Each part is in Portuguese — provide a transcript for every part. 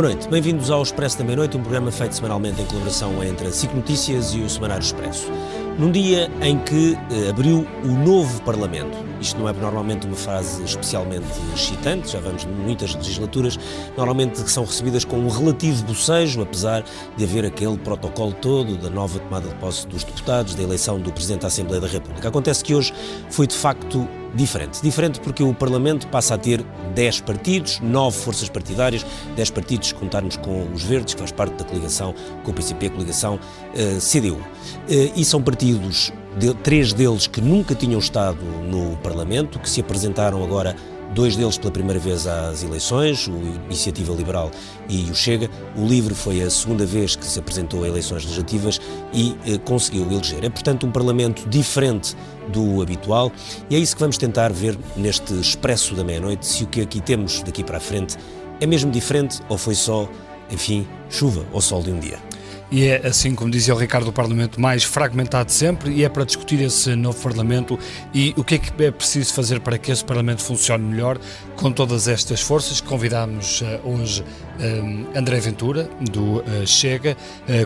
Boa noite, bem-vindos ao Expresso da Meia-Noite, um programa feito semanalmente em colaboração entre a SIC Notícias e o Semanário Expresso. Num dia em que eh, abriu o novo Parlamento. Isto não é normalmente uma fase especialmente excitante, já vamos muitas legislaturas, normalmente são recebidas com um relativo bocejo, apesar de haver aquele protocolo todo da nova tomada de posse dos deputados, da eleição do Presidente da Assembleia da República. Acontece que hoje foi de facto diferente. Diferente porque o Parlamento passa a ter 10 partidos, 9 forças partidárias, 10 partidos se contarmos com os Verdes, que faz parte da coligação com o PCP, a coligação uh, CDU. Uh, e são partidos, de, três deles que nunca tinham estado no Parlamento, que se apresentaram agora dois deles pela primeira vez às eleições, o Iniciativa Liberal e o Chega. O LIVRE foi a segunda vez que se apresentou a eleições legislativas e eh, conseguiu eleger. É, portanto, um Parlamento diferente do habitual e é isso que vamos tentar ver neste Expresso da Meia-Noite, se o que aqui temos daqui para a frente é mesmo diferente ou foi só, enfim, chuva ou sol de um dia e é, assim como dizia o Ricardo, o Parlamento mais fragmentado sempre e é para discutir esse novo Parlamento e o que é que é preciso fazer para que esse Parlamento funcione melhor com todas estas forças. Convidámos uh, hoje eh, André Ventura, do uh, Chega,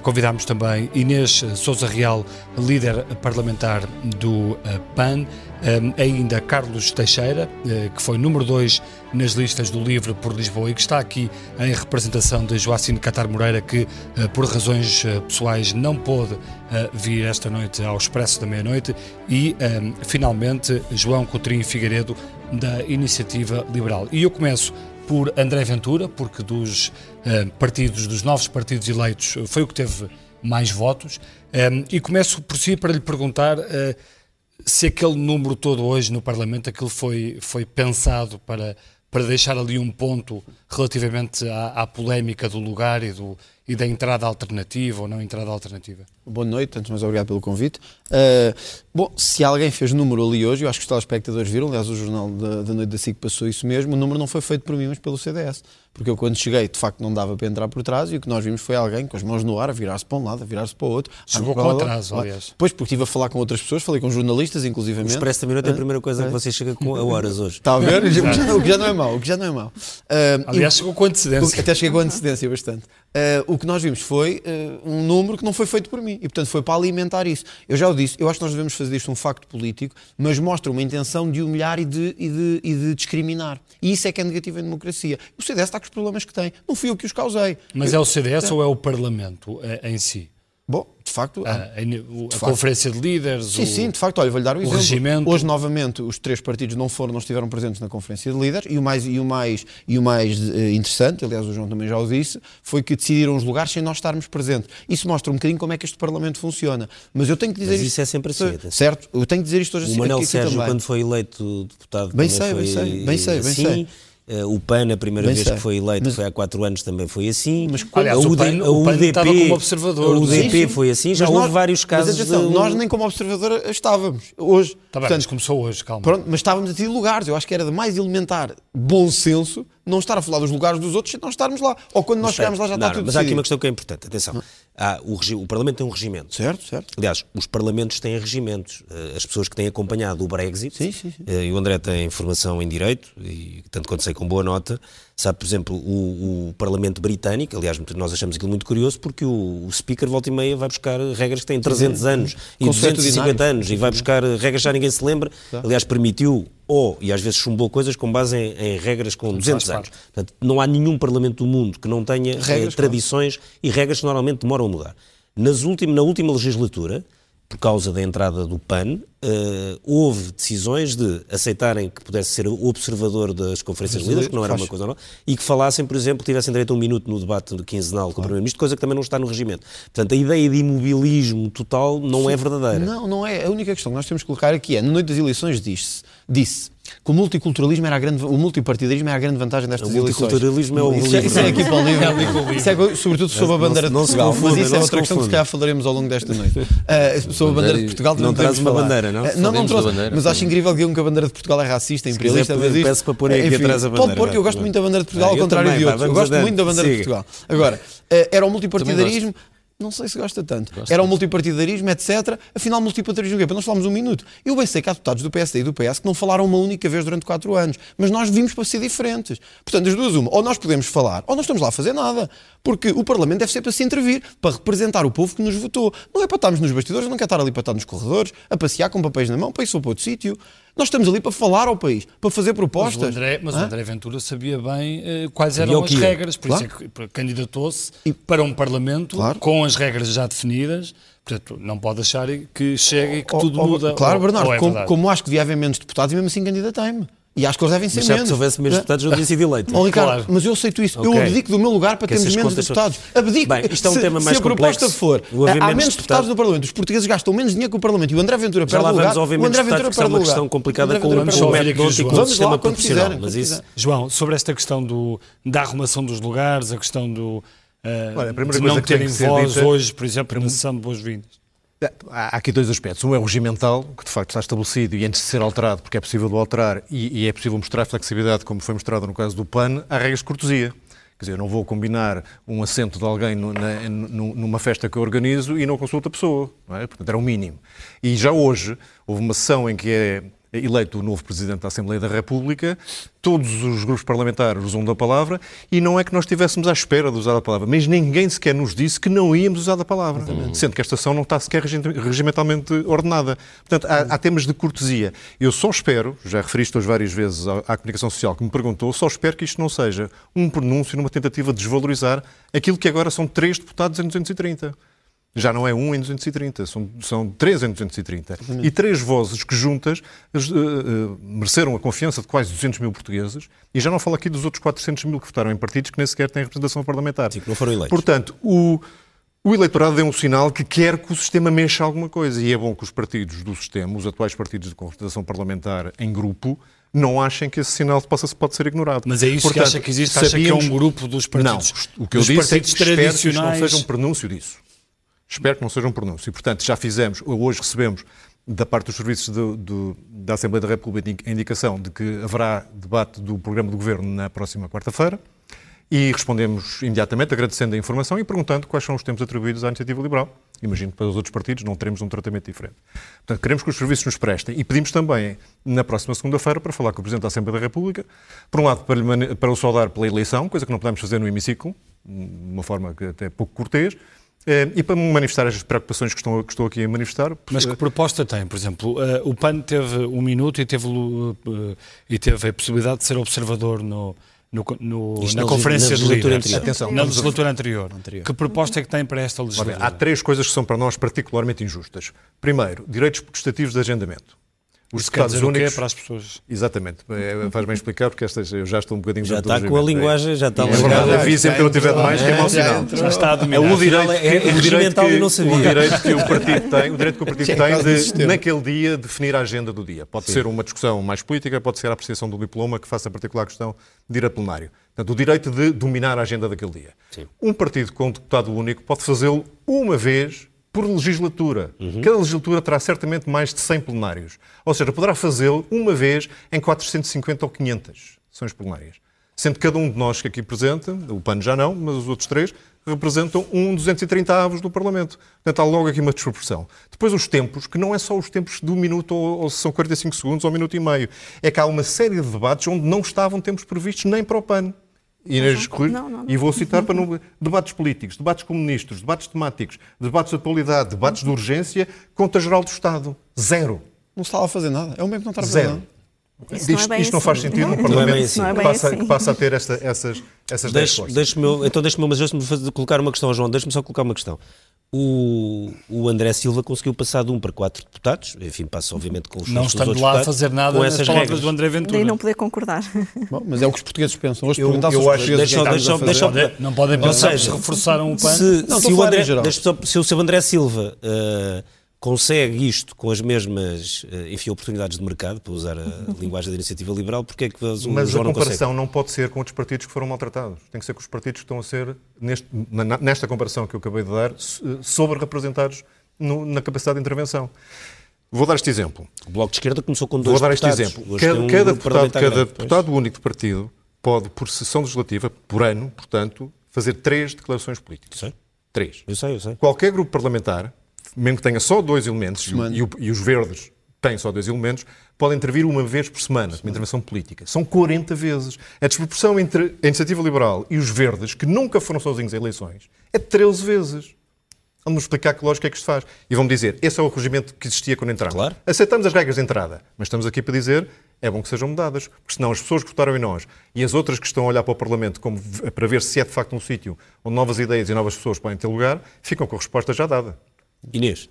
convidámos também Inês Souza Real, líder parlamentar do PAN, ainda Carlos Teixeira, que foi número 2 nas listas do Livre por Lisboa e que está aqui em representação de Joacine Catar Moreira, que por razões pessoais não pôde vir esta noite ao Expresso da Meia-Noite, e um, finalmente João Coutrinho Figueiredo, da Iniciativa Liberal. E eu começo por André Ventura, porque dos partidos, dos novos partidos eleitos, foi o que teve mais votos, um, e começo por si para lhe perguntar se aquele número todo hoje no Parlamento, aquilo foi, foi pensado para, para deixar ali um ponto relativamente à, à polémica do lugar e, do, e da entrada alternativa ou não entrada alternativa? Boa noite, antes mais obrigado pelo convite. Uh, bom, se alguém fez número ali hoje, eu acho que os telespectadores viram, aliás o jornal da, da noite da SIC passou isso mesmo, o número não foi feito por mim, mas pelo CDS. Porque eu quando cheguei, de facto, não dava para entrar por trás e o que nós vimos foi alguém com as mãos no ar a virar-se para um lado, a virar-se para o outro. Chegou com atraso, aliás. Pois, porque estive a falar com outras pessoas, falei com jornalistas, inclusivamente. O Expresso também não é a primeira coisa que você chega com a horas hoje. Está a ver? o que já não é mau, o que já não é mau. Uh, aliás, chegou com antecedência. Até cheguei com antecedência bastante. Uh, o que nós vimos foi uh, um número que não foi feito por mim e, portanto, foi para alimentar isso. Eu já o disse, eu acho que nós devemos fazer isto um facto político, mas mostra uma intenção de humilhar e de, e de, e de discriminar. E isso é que é negativo em democracia. O CDS está com os problemas que tem. Não fui eu que os causei. Mas eu, é o CDS é. ou é o Parlamento eh, em si? Bom, facto. A, a, a de conferência de líderes. Sim, o, sim, de facto. Olha, vou-lhe dar um o exemplo. Regimento. Hoje, novamente, os três partidos não foram, não estiveram presentes na conferência de líderes e o mais, e o mais, e o mais uh, interessante, aliás, o João também já o disse, foi que decidiram os lugares sem nós estarmos presentes. Isso mostra um bocadinho como é que este Parlamento funciona. Mas eu tenho que dizer Mas isto. isso é sempre assim. Certo? Eu tenho que dizer isto hoje o assim. O Manuel Sérgio, quando foi eleito deputado, bem sei, bem sei, bem sei, bem assim. sei. Uh, o PAN, a primeira Bem vez sei. que foi eleito, mas, foi há quatro anos, também foi assim. Mas Aliás, a, UD, PAN, a UDP, estava como observador. A UDP sim, sim. foi assim, já mas houve nós, vários casos. Mas atenção, de... nós nem como observador estávamos. Hoje. Está bem, Portanto, mas começou hoje, calma. Pronto, mas estávamos a ter lugares. Eu acho que era de mais elementar bom senso não estar a falar dos lugares dos outros sem nós estarmos lá. Ou quando nós chegarmos lá já não, está tudo Mas decidido. há aqui uma questão que é importante. Atenção. Há, o, o, Parlamento tem um regimento. Certo, certo. Aliás, os Parlamentos têm regimentos. Eh, as pessoas que têm acompanhado o Brexit, sim, sim, sim. Eh, e o André tem formação em Direito, e tanto quanto sei com boa nota, sabe, por exemplo, o, o Parlamento Britânico, aliás, nós achamos aquilo muito curioso, porque o, o Speaker, volta e meia, vai buscar regras que têm 300 anos e 250 anos, e vai buscar regras que já ninguém se lembra. Aliás, permitiu ou, e às vezes chumbou coisas com base em, em regras com 200 anos. Portanto, não há nenhum parlamento do mundo que não tenha regras, eh, tradições claro. e regras que normalmente demoram a mudar. Nas últim, na última legislatura, por causa da entrada do PAN, uh, houve decisões de aceitarem que pudesse ser o observador das conferências de líderes, que não era uma coisa normal, e que falassem, por exemplo, tivessem direito a um minuto no debate quinzenal com o Primeiro-Ministro, coisa que também não está no regimento. Portanto, a ideia de imobilismo total não Sim. é verdadeira. Não, não é. A única questão que nós temos que colocar aqui é, na noite das eleições disse, disse que o multiculturalismo era a grande, o multipartidarismo era a grande vantagem destas eleições. O multiculturalismo é o isso, livro. Isso é aqui para o livro. É isso é, sobretudo sobre a bandeira de Portugal. Mas isso é outra questão que se calhar falaremos ao longo desta noite. Uh, sobre a bandeira de Portugal não traz uma bandeira, não? Uh, não, não trouxe. Mas acho incrível que digam que a bandeira de Portugal é racista, imperialista. Mas isto, peço para pôr aqui atrás a bandeira. Pode pôr, que eu gosto muito da bandeira de Portugal, ao contrário de outros. Eu gosto muito da bandeira de Portugal. Agora, uh, era o multipartidarismo Não sei se gosta tanto. Era o multipartidarismo, etc. Afinal, multipartidarismo o quê? Para nós falarmos um minuto. Eu bem sei que há deputados do PSD e do PS que não falaram uma única vez durante quatro anos. Mas nós vimos para ser diferentes. Portanto, as duas, uma. Ou nós podemos falar, ou nós estamos lá a fazer nada. Porque o Parlamento deve ser para se intervir, para representar o povo que nos votou. Não é para estarmos nos bastidores, não quer estar ali para estar nos corredores, a passear com papéis na mão, para isso ou para outro sítio. Nós estamos ali para falar ao país, para fazer propostas. Mas o André, mas o André Ventura sabia bem uh, quais eram as regras, por claro. isso é que candidatou-se para um Parlamento claro. com as regras já definidas. Portanto, não pode achar que chega e que oh, tudo oh, muda. Claro, Bernardo, é como, como, acho que devia haver menos deputados e mesmo assim candidatei-me. E acho que eles devem ser mas menos. se houvesse menos deputados, eu tinha sido eleito. Oh, Ricardo, claro. mas eu aceito isso. Okay. Eu abdico do meu lugar para termos menos deputados. Abdico. Bem, isto é um se, tema mais se a proposta for, há menos deputados no Parlamento, os portugueses gastam menos dinheiro que o Parlamento e o André Ventura perde o lugar, o André Ventura perde o lugar. É uma questão complicada com o método e com o sistema profissional. Mas isso... João, sobre esta questão do, da arrumação dos lugares, a questão do... Uh, Olha, a primeira de coisa não terem voz hoje, por exemplo, na sessão de boas-vindas. Há aqui dois aspectos. Um é o regimental, que de facto está estabelecido e antes de ser alterado, porque é possível alterar e, e é possível mostrar flexibilidade, como foi mostrado no caso do PAN, há regras de cortesia. Quer dizer, eu não vou combinar um assento de alguém na, numa festa que eu organizo e não consulto a pessoa. Não é? Portanto, era o mínimo. E já hoje houve uma sessão em que é eleito o novo Presidente da Assembleia da República, todos os grupos parlamentares usam da palavra e não é que nós estivéssemos à espera de usar a palavra, mas ninguém sequer nos disse que não íamos usar a palavra, Exatamente. sendo que esta ação não está sequer regimentalmente ordenada. Portanto, há, há, temas de cortesia. Eu só espero, já referi isto hoje várias vezes à, à comunicação social que me perguntou, só espero que isto não seja um pronúncio numa tentativa de desvalorizar aquilo que agora são três deputados em 230 já não é um em 230, são, são três em 230. E três vozes que juntas uh, uh, mereceram a confiança de quase 200 mil portugueses, e já não falo aqui dos outros 400 mil que votaram em partidos que nem sequer têm representação parlamentar. Sim, que não foram eleitos. Portanto, o, o eleitorado é um sinal que quer que o sistema mexa alguma coisa, e é bom que os partidos do sistema, os atuais partidos de representação parlamentar em grupo, não achem que esse sinal possa, pode ser ignorado. Mas é isso Portanto, que acha que existe? Acha que é um grupo dos partidos Não, o que eu disse é que espero que isto não seja um pronúncio disso. Espero que não seja um pronúncio. E, portanto, já fizemos, hoje recebemos da parte dos serviços da Assembleia da República a indicação de que haverá debate do programa do Governo na próxima quarta-feira e respondemos imediatamente agradecendo a informação e perguntando quais são os tempos atribuídos à iniciativa liberal. Imagino que para os outros partidos não teremos um tratamento diferente. Portanto, queremos que os serviços nos prestem e pedimos também, na próxima segunda-feira, para falar com o Presidente da Assembleia da República, por um lado, para, para o saudar pela eleição, coisa que não podemos fazer no hemiciclo, de uma forma que até pouco cortês, e para manifestar as preocupações que estou, que estou aqui a manifestar. Mas que proposta tem? Por exemplo, uh, o PAN teve um minuto e teve, uh, e teve a possibilidade de ser observador no, no, no, na, na conferência de líderes. Atenção, na legislatura anterior. anterior. Que proposta é que tem para esta legislatura? Há três coisas que são para nós particularmente injustas. Primeiro, direitos prestativos de agendamento. Os Estados Unidos. para as pessoas. Exatamente. É, faz bem explicar, porque estas, eu já estou um bocadinho Já está com a linguagem, já está é, ligada. Avise sempre que eu não tiver demais, que é mau sinal. Já está a dominar. É o direito, é, é o direito que, não sabia. O direito que o partido tem, o direito que o partido tem de, naquele dia, definir a agenda do dia. Pode Sim. ser uma discussão mais política, pode ser a apreciação do diploma, que faça a particular questão de ir a plenário. Portanto, o direito de dominar a agenda daquele dia. Sim. Um partido com um deputado único pode fazê-lo uma vez por legislatura. Uhum. Cada legislatura terá certamente mais de 100 plenários. Ou seja, poderá fazê-lo uma vez em 450 ou 500 sessões plenárias. Sendo cada um de nós que aqui presente, o PAN já não, mas os outros três, representam um 230 avos do Parlamento. Portanto, há logo aqui uma desproporção. Depois, os tempos, que não é só os tempos um minuto ou, ou são 45 segundos ou um minuto e meio. É que há uma série de debates onde não estavam tempos previstos nem para o PAN. Inês Correia, não, não, não. e vou citar para no, debates políticos, debates com ministros, debates temáticos, debates de atualidade, debates de urgência, conta geral do Estado. Zero. Não se estava a fazer nada. É o mesmo que não está a fazer Zero. nada. Isto, não, é isto não faz sentido num Parlamento é assim. que, passa, assim. que, passa, a ter esta, essas, essas deixe, deixe Então deixe-me, mas deixe-me colocar uma questão, João, deixe-me só colocar uma questão. O, o André Silva conseguiu passar de um para quatro deputados, enfim, passa obviamente com os Não estando lá a fazer nada com essas palavras do André Ventura. E não poder concordar. Bom, mas é o que os portugueses pensam. Hoje eu, eu acho que deixa, deixa, deixa, não podem pensar se reforçaram o PAN. Se, não, se, o André, se o seu André Silva uh, consegue isto com as mesmas, eh, enfim, oportunidades de mercado, para usar a linguagem da iniciativa liberal, porque é que o Mas João a comparação não, não, pode ser com outros partidos que foram maltratados. Tem que ser com os partidos que estão a ser, neste, nesta comparação que eu acabei de dar, eh, sobre-representados na capacidade de intervenção. Vou dar este exemplo. O Bloco de Esquerda começou com dois Vou dar este exemplo. Cada, um cada deputado, cada deputado único de partido pode, por sessão legislativa, por ano, portanto, fazer três declarações políticas. Sim. Três. Eu sei, eu sei. Qualquer grupo parlamentar, mesmo que tenha só dois elementos, e, o- e os verdes têm só dois elementos, podem intervir uma vez por semana, uma intervenção política. São 40 vezes. A desproporção entre a Iniciativa Liberal e os verdes, que nunca foram sozinhos em eleições, é 13 vezes. Vamos explicar que lógica é que isto faz. E vão dizer, esse é o regimento que existia quando entramos. Claro. Aceitamos as regras de entrada, mas estamos aqui para dizer, é bom que sejam mudadas, porque senão as pessoas que votaram em nós e as outras que estão a olhar para o Parlamento como para ver se é de facto um sítio onde novas ideias e novas pessoas podem ter lugar, ficam com a resposta já dada. Inês,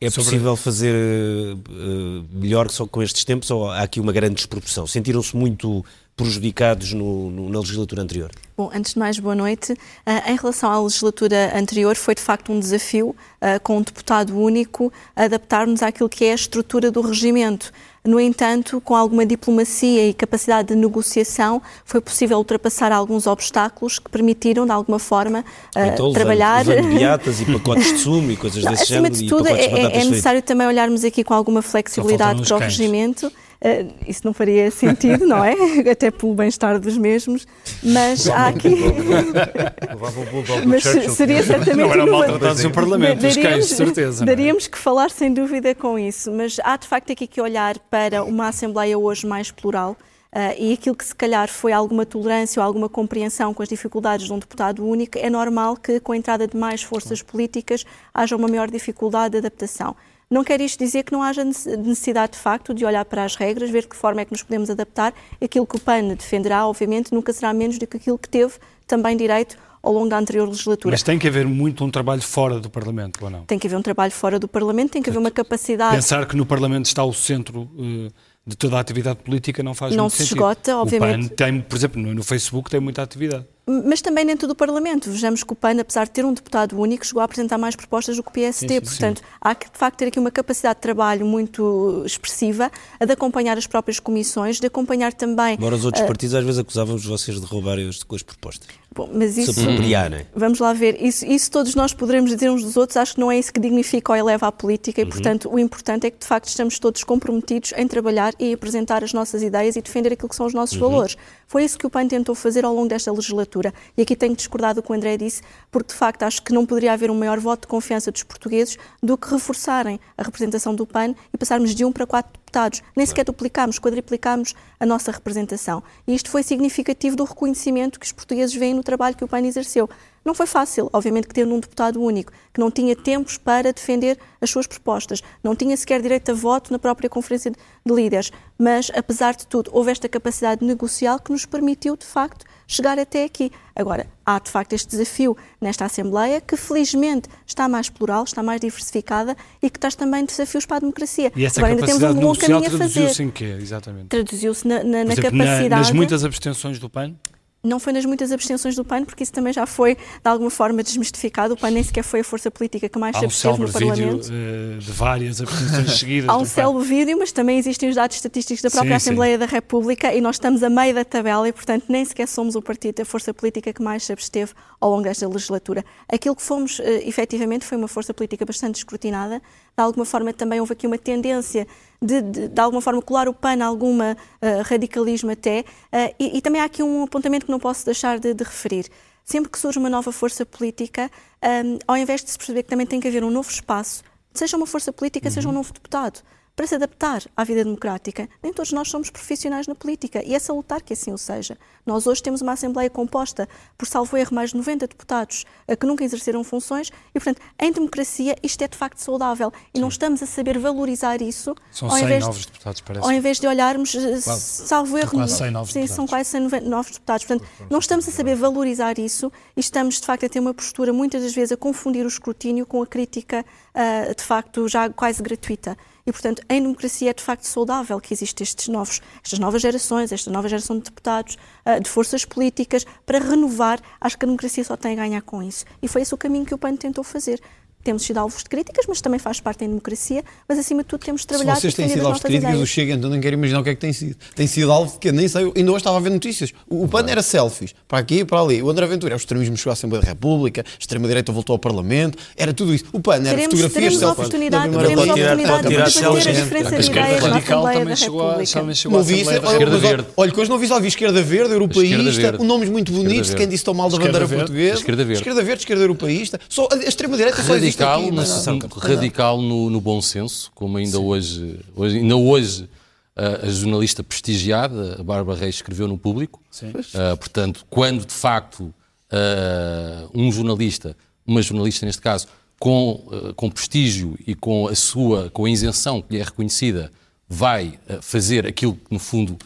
é possível fazer eh, melhor só com estes tempos ou há aqui uma grande desproporção? Sentiram-se muito prejudicados no- no- na legislatura anterior? Bom, antes de mais, boa noite. Ah, em relação à legislatura anterior, foi de facto um desafio, ah, com um deputado único, adaptarmos àquilo que é a estrutura do regimento. No entanto, com alguma diplomacia e capacidade de negociação, foi possível ultrapassar alguns obstáculos que permitiram, de alguma forma, então, trabalhar. beatas e pacotes de sumo e coisas Não, desse acima género de e tudo, é, de é fritas. necessário também olharmos aqui com alguma flexibilidade para o cães. regimento. Uh, isso não faria sentido, não é? Até pelo bem-estar dos mesmos. Mas há aqui. Mas seria certamente. Não era uma- maltratados no Parlamento, os cães, de certeza. é? daríamos que falar sem dúvida com isso, mas há de facto aqui que olhar para uma Assembleia hoje mais plural. ah, e aquilo que se calhar foi alguma tolerância ou alguma compreensão com as dificuldades de um deputado único, é normal que com a entrada de mais forças políticas haja uma maior dificuldade de adaptação. Não quer isto dizer que não haja nece- necessidade de facto de olhar para as regras, ver de que forma é que nos podemos adaptar. Aquilo que o PAN defenderá, obviamente, nunca será menos do que aquilo que teve também direito ao longo da anterior legislatura. Mas tem que haver muito um trabalho fora do Parlamento, ou não? Tem que haver um trabalho fora do Parlamento, tem que haver uma capacidade. Pensar que no Parlamento está o centro eh, de toda a atividade política não faz Não muito se sentido. esgota, obviamente. O PAN tem, por exemplo, no, no Facebook tem muita atividade. Mas também dentro do Parlamento. Vejamos que o PAN, apesar de ter um deputado único, chegou a apresentar mais propostas do que o PSD. Sim, sim, Portanto, há que, de facto, ter aqui uma capacidade de trabalho muito expressiva, a de acompanhar as próprias comissões, de acompanhar também. Embora os outros ah, partidos às vezes acusavam-vos vocês de roubarem as propostas. Bom, mas isso. apropriarem. Vamos lá ver. Isso, isso todos nós poderemos dizer uns dos outros. Acho que não é isso que dignifica ou eleva a política. E, portanto, o importante é que, de facto, estamos todos comprometidos em trabalhar e apresentar as nossas ideias e defender aquilo que são os nossos valores. Foi isso que o PAN tentou fazer ao longo desta legislatura. E aqui tenho discordado do que o André disse, porque, de facto, acho que não poderia haver um maior voto de confiança dos portugueses do que reforçarem a representação do PAN e passarmos de um para quatro deputados. Nem sequer duplicámos, quadriplicámos a nossa representação. E isto foi significativo do reconhecimento que os portugueses veem no trabalho que o PAN exerceu. Não foi fácil, obviamente, que tendo um deputado único, que não tinha tempos para defender as suas propostas, não tinha sequer direito a voto na própria Conferência de Líderes, mas, apesar de tudo, houve esta capacidade negocial que nos permitiu, de facto, chegar até aqui. Agora, há de facto este desafio nesta Assembleia, que felizmente está mais plural, está mais diversificada e que traz também desafios para a democracia. E essa Agora, ainda temos um negocial caminho a fazer. traduziu-se em quê, exatamente? Traduziu-se na, na- na exemplo, capacidade. nas muitas abstenções do PAN, Não foi nas muitas abstenções do PAN, porque isso também já foi, de alguma forma, desmistificado. O PAN nem sequer foi a força política que mais há se absteve no vídeo Parlamento. eh, de várias abstenções seguidas Há um célebre vídeo, mas também existem os dados estatísticos da própria Sim, sim. Assembleia da República e nós estamos a meio da tabela e, portanto, nem sequer somos o partido, a força política que mais se absteve ao longo desta legislatura. Aquilo que fomos, eh, efetivamente, foi uma força política bastante escrutinada. De alguma forma, também houve aqui uma tendência de, de, de alguma forma, colar o PAN a alguma eh, radicalismo até. Eh, e, e também há aqui um apontamento que não posso deixar de, de referir. Sempre que surge uma nova força política, ehm, ao invés de se perceber que também tem que haver um novo espaço, seja uma força política, seja um novo deputado, para se adaptar à vida democrática. Nem todos nós somos profissionais na política e é salutar que assim o seja. Nós hoje temos uma Assembleia composta por, salvo erro, mais de 90 deputados eh, que nunca exerceram funções e, portanto, em democracia isto é de facto saudável e não estamos a saber valorizar isso São ao 100 invés de- novos deputados, parece. ao invés de olharmos, eh, Quase. salvo erro, quase 100 novos sim, são deputados. quase 100 nove- novos deputados. Portanto, não estamos a saber valorizar isso e estamos, de facto, a ter uma postura, muitas das vezes, a confundir o escrutínio com a crítica, ah, de facto, já quase gratuita. E, portanto, em democracia é, de facto, saudável que existam estes novos, estas novas gerações, esta nova geração de deputados, ah, de forças políticas, para renovar. Acho que a democracia só tem a ganhar com isso. E foi esse o caminho que o PAN tentou fazer. Temos sido alvos de críticas, mas também faz parte da democracia, mas acima de tudo temos de trabalhar Se vocês têm sido alvos de críticas, ideias. o Chega, então nem quero imaginar o que é que tem sido. Tem sido alvo de que nem sei, ainda hoje estava a ver notícias. O, o PAN era selfies, para aqui e para ali. O André Ventura é o extremismo chegou à Assembleia da República, a extrema-direita voltou ao Parlamento, era tudo isso. O PAN era Teremos, fotografias teremos selfies oportunidade, da teremos tirar- oportunidade pode de tirar debater a diferença A de esquerda ideias na radical Assembleia da também chegou, a, República. também chegou à Não vi isso, Assembleia da olha, que hoje não vi só vi esquerda verde, europeísta, Verde. nomes muito bonitos de quem disse tão mal da bandeira portuguesa. Esquerda Verde. Esquerda verde, esquerda europeísta. Só a extrema-direita só existe radical, aqui. não é? radical no, no bom senso, como ainda hoje, hoje, ainda hoje a, a jornalista prestigiada, a Bárbara Reis, escreveu no público. Ah, portanto, quando de facto ah, um jornalista, uma jornalista neste caso, com, ah, com prestígio e com a sua, com a isenção que lhe é reconhecida, vai fazer aquilo que no fundo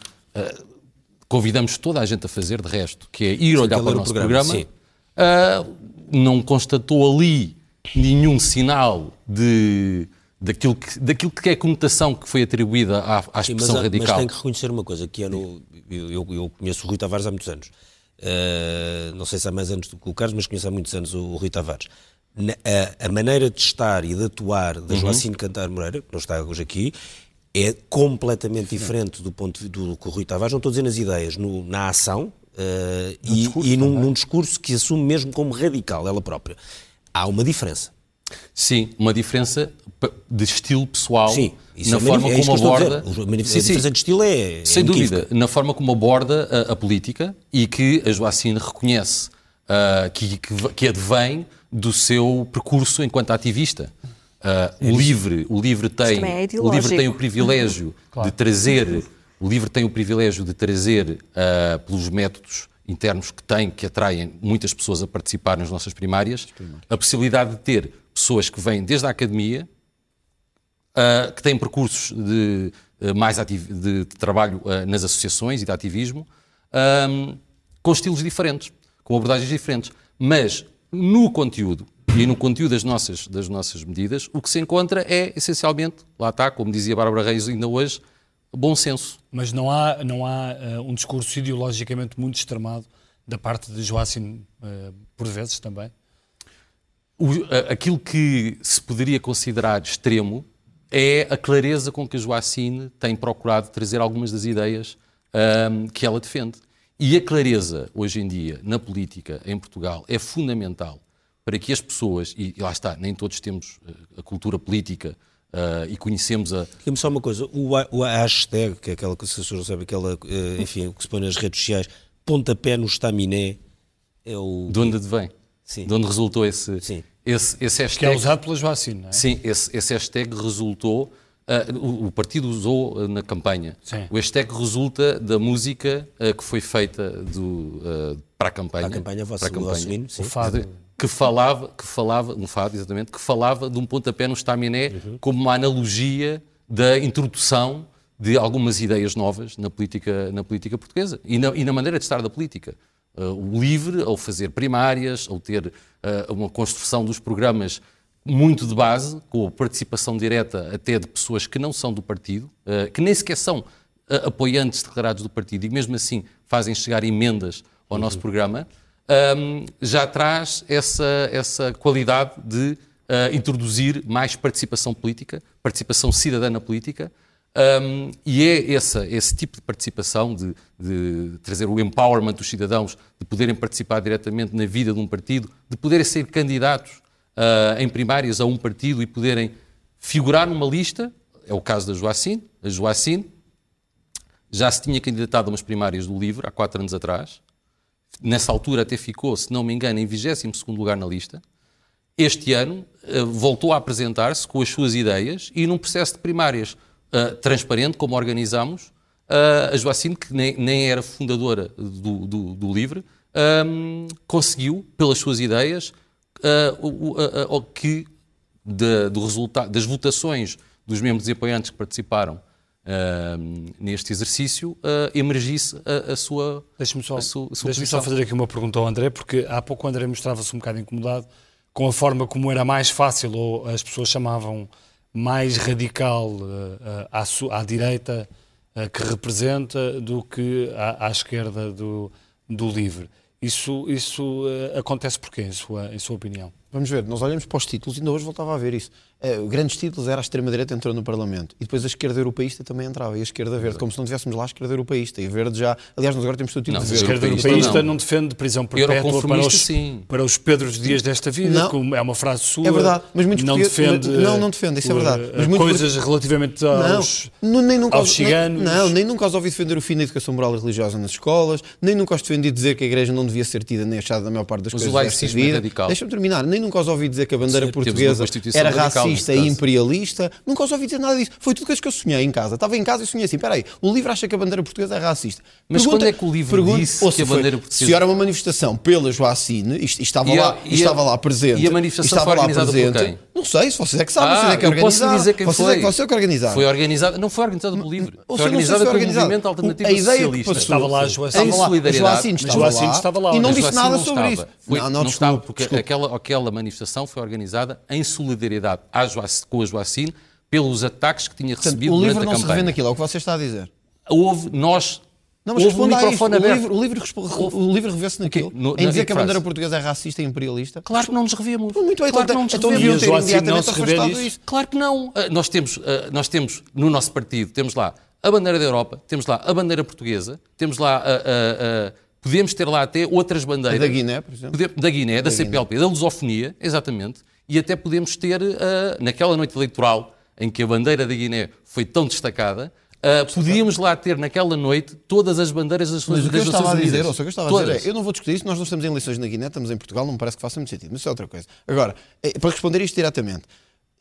convidamos toda a gente a fazer, de resto, que é ir olhar que é para o nosso programa, programa, sim. não constatou ali nenhum sinal de, daquilo, que, daquilo que é a conotação que foi atribuída à, à Sim, mas, expressão há- mas radical. tem que reconhecer uma coisa, que é no, eu, eu- eu conheço o Rui Tavares há muitos anos. Uh, não sei se há mais anos do que o Carlos, mas conheço há muitos anos o, o Rui Tavares. Na- a, a maneira de estar e de atuar Uhum. da Joacine Cantar Moreira, que não está hoje aqui, é completamente diferente do ponto do que o Rui Tavares, não estou a dizer nas ideias, no- na ação uh, e, e num, num discurso que assume mesmo como radical, ela própria. Há uma diferença. Sim, uma diferença de estilo pessoal Sim, isso na é forma é como aborda. A a sim. diferença de estilo é. é Sem dúvida, na forma como aborda a, a política e que a Joacine reconhece ah, que, que, que advém do seu percurso enquanto ativista. Ah, o livre, o livre tem, é o livre tem o privilégio de trazer, o livre tem o privilégio de trazer ah, pelos métodos internos que tem, que atraem muitas pessoas a participar nas nossas primárias, a possibilidade de ter pessoas que vêm desde a academia, uh, que têm percursos de, uh, mais de, de trabalho uh, nas associações e de ativismo, um, com estilos diferentes, com abordagens diferentes. Mas no conteúdo e no conteúdo das nossas, das nossas medidas, o que se encontra é essencialmente, lá está, como dizia Bárbara Reis ainda hoje, bom senso. Mas não há, não há eh, um discurso ideologicamente muito extremado da parte de Joacim, eh, por vezes também. O- aquilo que se poderia considerar extremo é a clareza com que a Joacine tem procurado trazer algumas das ideias ahm, que ela defende. E a clareza, hoje em dia, na política em Portugal, é fundamental para que as pessoas, e lá está, nem todos temos eh, a cultura política ah, e conhecemos a, Diga-me só uma coisa, o, o hashtag, que é aquela que não sabem, aquela, eh, enfim, o que se põe nas redes sociais, pontapé no estaminé, é o... de onde advém, Sim. de onde resultou esse, Sim. esse, esse Que é hashtag. usado pela Joacim, não é? Sim, esse, esse hashtag resultou. ah, o, o partido usou ah, na campanha. Sim. O hashtag resulta da música que foi feita do, para a campanha. Para a campanha, vosso- para a campanha. hino, sim. O fado. Que falava, que falava, um fado exatamente, que falava de um pontapé no estaminé Uhum. como uma analogia da introdução de algumas ideias novas na política, na política portuguesa e na, e na maneira de estar da política. Uh, o livre, ao fazer primárias, ao ter uh, uma construção dos programas muito de base, com a participação direta até de pessoas que não são do partido, uh, que nem sequer são uh, apoiantes declarados do partido e mesmo assim fazem chegar emendas ao nosso programa, um, já traz essa, essa qualidade de uh, introduzir mais participação política, participação cidadã na política, um, e é essa, esse tipo de participação, de, de trazer o empowerment dos cidadãos, de poderem participar diretamente na vida de um partido, de poderem ser candidatos uh, em primárias a um partido e poderem figurar numa lista, é o caso da Joacine, a Joacine. Já se tinha candidatado a umas primárias do LIVRE há quatro anos atrás, nessa altura até ficou, se não me engano, em 22º lugar na lista. Este ano eh, voltou a apresentar-se com as suas ideias e num processo de primárias eh, transparente, como organizamos, eh, a Joacine, que nem, nem era fundadora do, do, do LIVRE, ehm, conseguiu, pelas suas ideias, o que da- do resultado, das votações dos membros e apoiantes que participaram ehm, neste exercício, eh, emergisse a, a sua, Deixa-me só, sua, sua deixa-me só fazer aqui uma pergunta ao André, porque há pouco o André mostrava-se um bocado incomodado com a forma como era mais fácil, ou as pessoas chamavam mais radical eh, à, su- à direita que representa do que à, à esquerda do, do LIVRE. Isso, isso acontece porquê, em sua, em sua opinião? Vamos ver, nós olhamos para os títulos, ainda hoje voltava a ver isso. Uh, grandes títulos era a extrema-direita entrou no Parlamento e depois a esquerda europeísta também entrava e a esquerda verde, como se não tivéssemos lá a esquerda europeísta. E a verde já. Aliás, nós agora temos todo tipo não, de verde. A esquerda europeísta não. não defende prisão perpétua para os, sim. para os Pedros Dias desta vida, não. como é uma frase sua. É verdade, mas muitos não defende. Não, não defende, isso é verdade. Mas coisas por... relativamente aos, não, nem nunca aos ciganos. Nem, não, nem nunca os ouvi defender o fim da educação moral e religiosa nas escolas, nem nunca os defendi dizer que a igreja não devia ser tida nem achada da maior parte das mas coisas desta vida. É radical. Deixa-me terminar, nem nunca os ouvi dizer que a bandeira sim, portuguesa era racista e imperialista, nunca os ouvi dizer nada disso. Foi tudo coisas que eu sonhei em casa. Estava em casa e sonhei assim: espera aí, o livro acha que a bandeira portuguesa é racista. Mas pergunta, quando é que o livro pergunta, disse que a bandeira foi, portuguesa... Se era uma manifestação pela Joacine, e, e estava, e a, lá, e estava lá presente. E a manifestação estava organizada presente? Não sei, se vocês é que sabem, ah, vocês é que organizaram. Posso dizer quem vocês foi. É que, você é que organizaram. Foi organizada, não foi organizada pelo livro. Ou foi organizada pelo movimento alternativo a ideia socialista. Estava lá a Joacine. Em solidariedade. estava lá. E não disse nada sobre isso. Não estava, porque aquela manifestação foi organizada em solidariedade com a Joacine pelos ataques que tinha recebido Portanto, durante a campanha. O livro não se revê naquilo, é o que você está a dizer. Houve, nós... Não, mas houve um microfone isto, aberto. O livro, o livro, o livro revê-se naquilo. No, em dizer que a bandeira portuguesa é racista e imperialista. Claro que não nos revemos. Muito bem, claro então, não nos então deviam ter imediatamente afastado isso. Claro que não. Uh, nós, temos, uh, nós temos, no nosso partido, temos lá a bandeira da Europa, temos lá a bandeira portuguesa, temos lá a, a, a podemos ter lá até outras bandeiras. Da Guiné, por exemplo. Da Guiné, da, da CPLP, Guiné. da lusofonia, exatamente. E até podemos ter, uh, naquela noite eleitoral, em que a bandeira da Guiné foi tão destacada, uh, podíamos lá ter naquela noite todas as bandeiras das, mas das a dizer, ou o que eu estava todas. a dizer é, eu não vou discutir isso, nós não estamos em eleições na Guiné, estamos em Portugal, não me parece que faça muito sentido, mas isso é outra coisa. Agora, eh, para responder isto diretamente,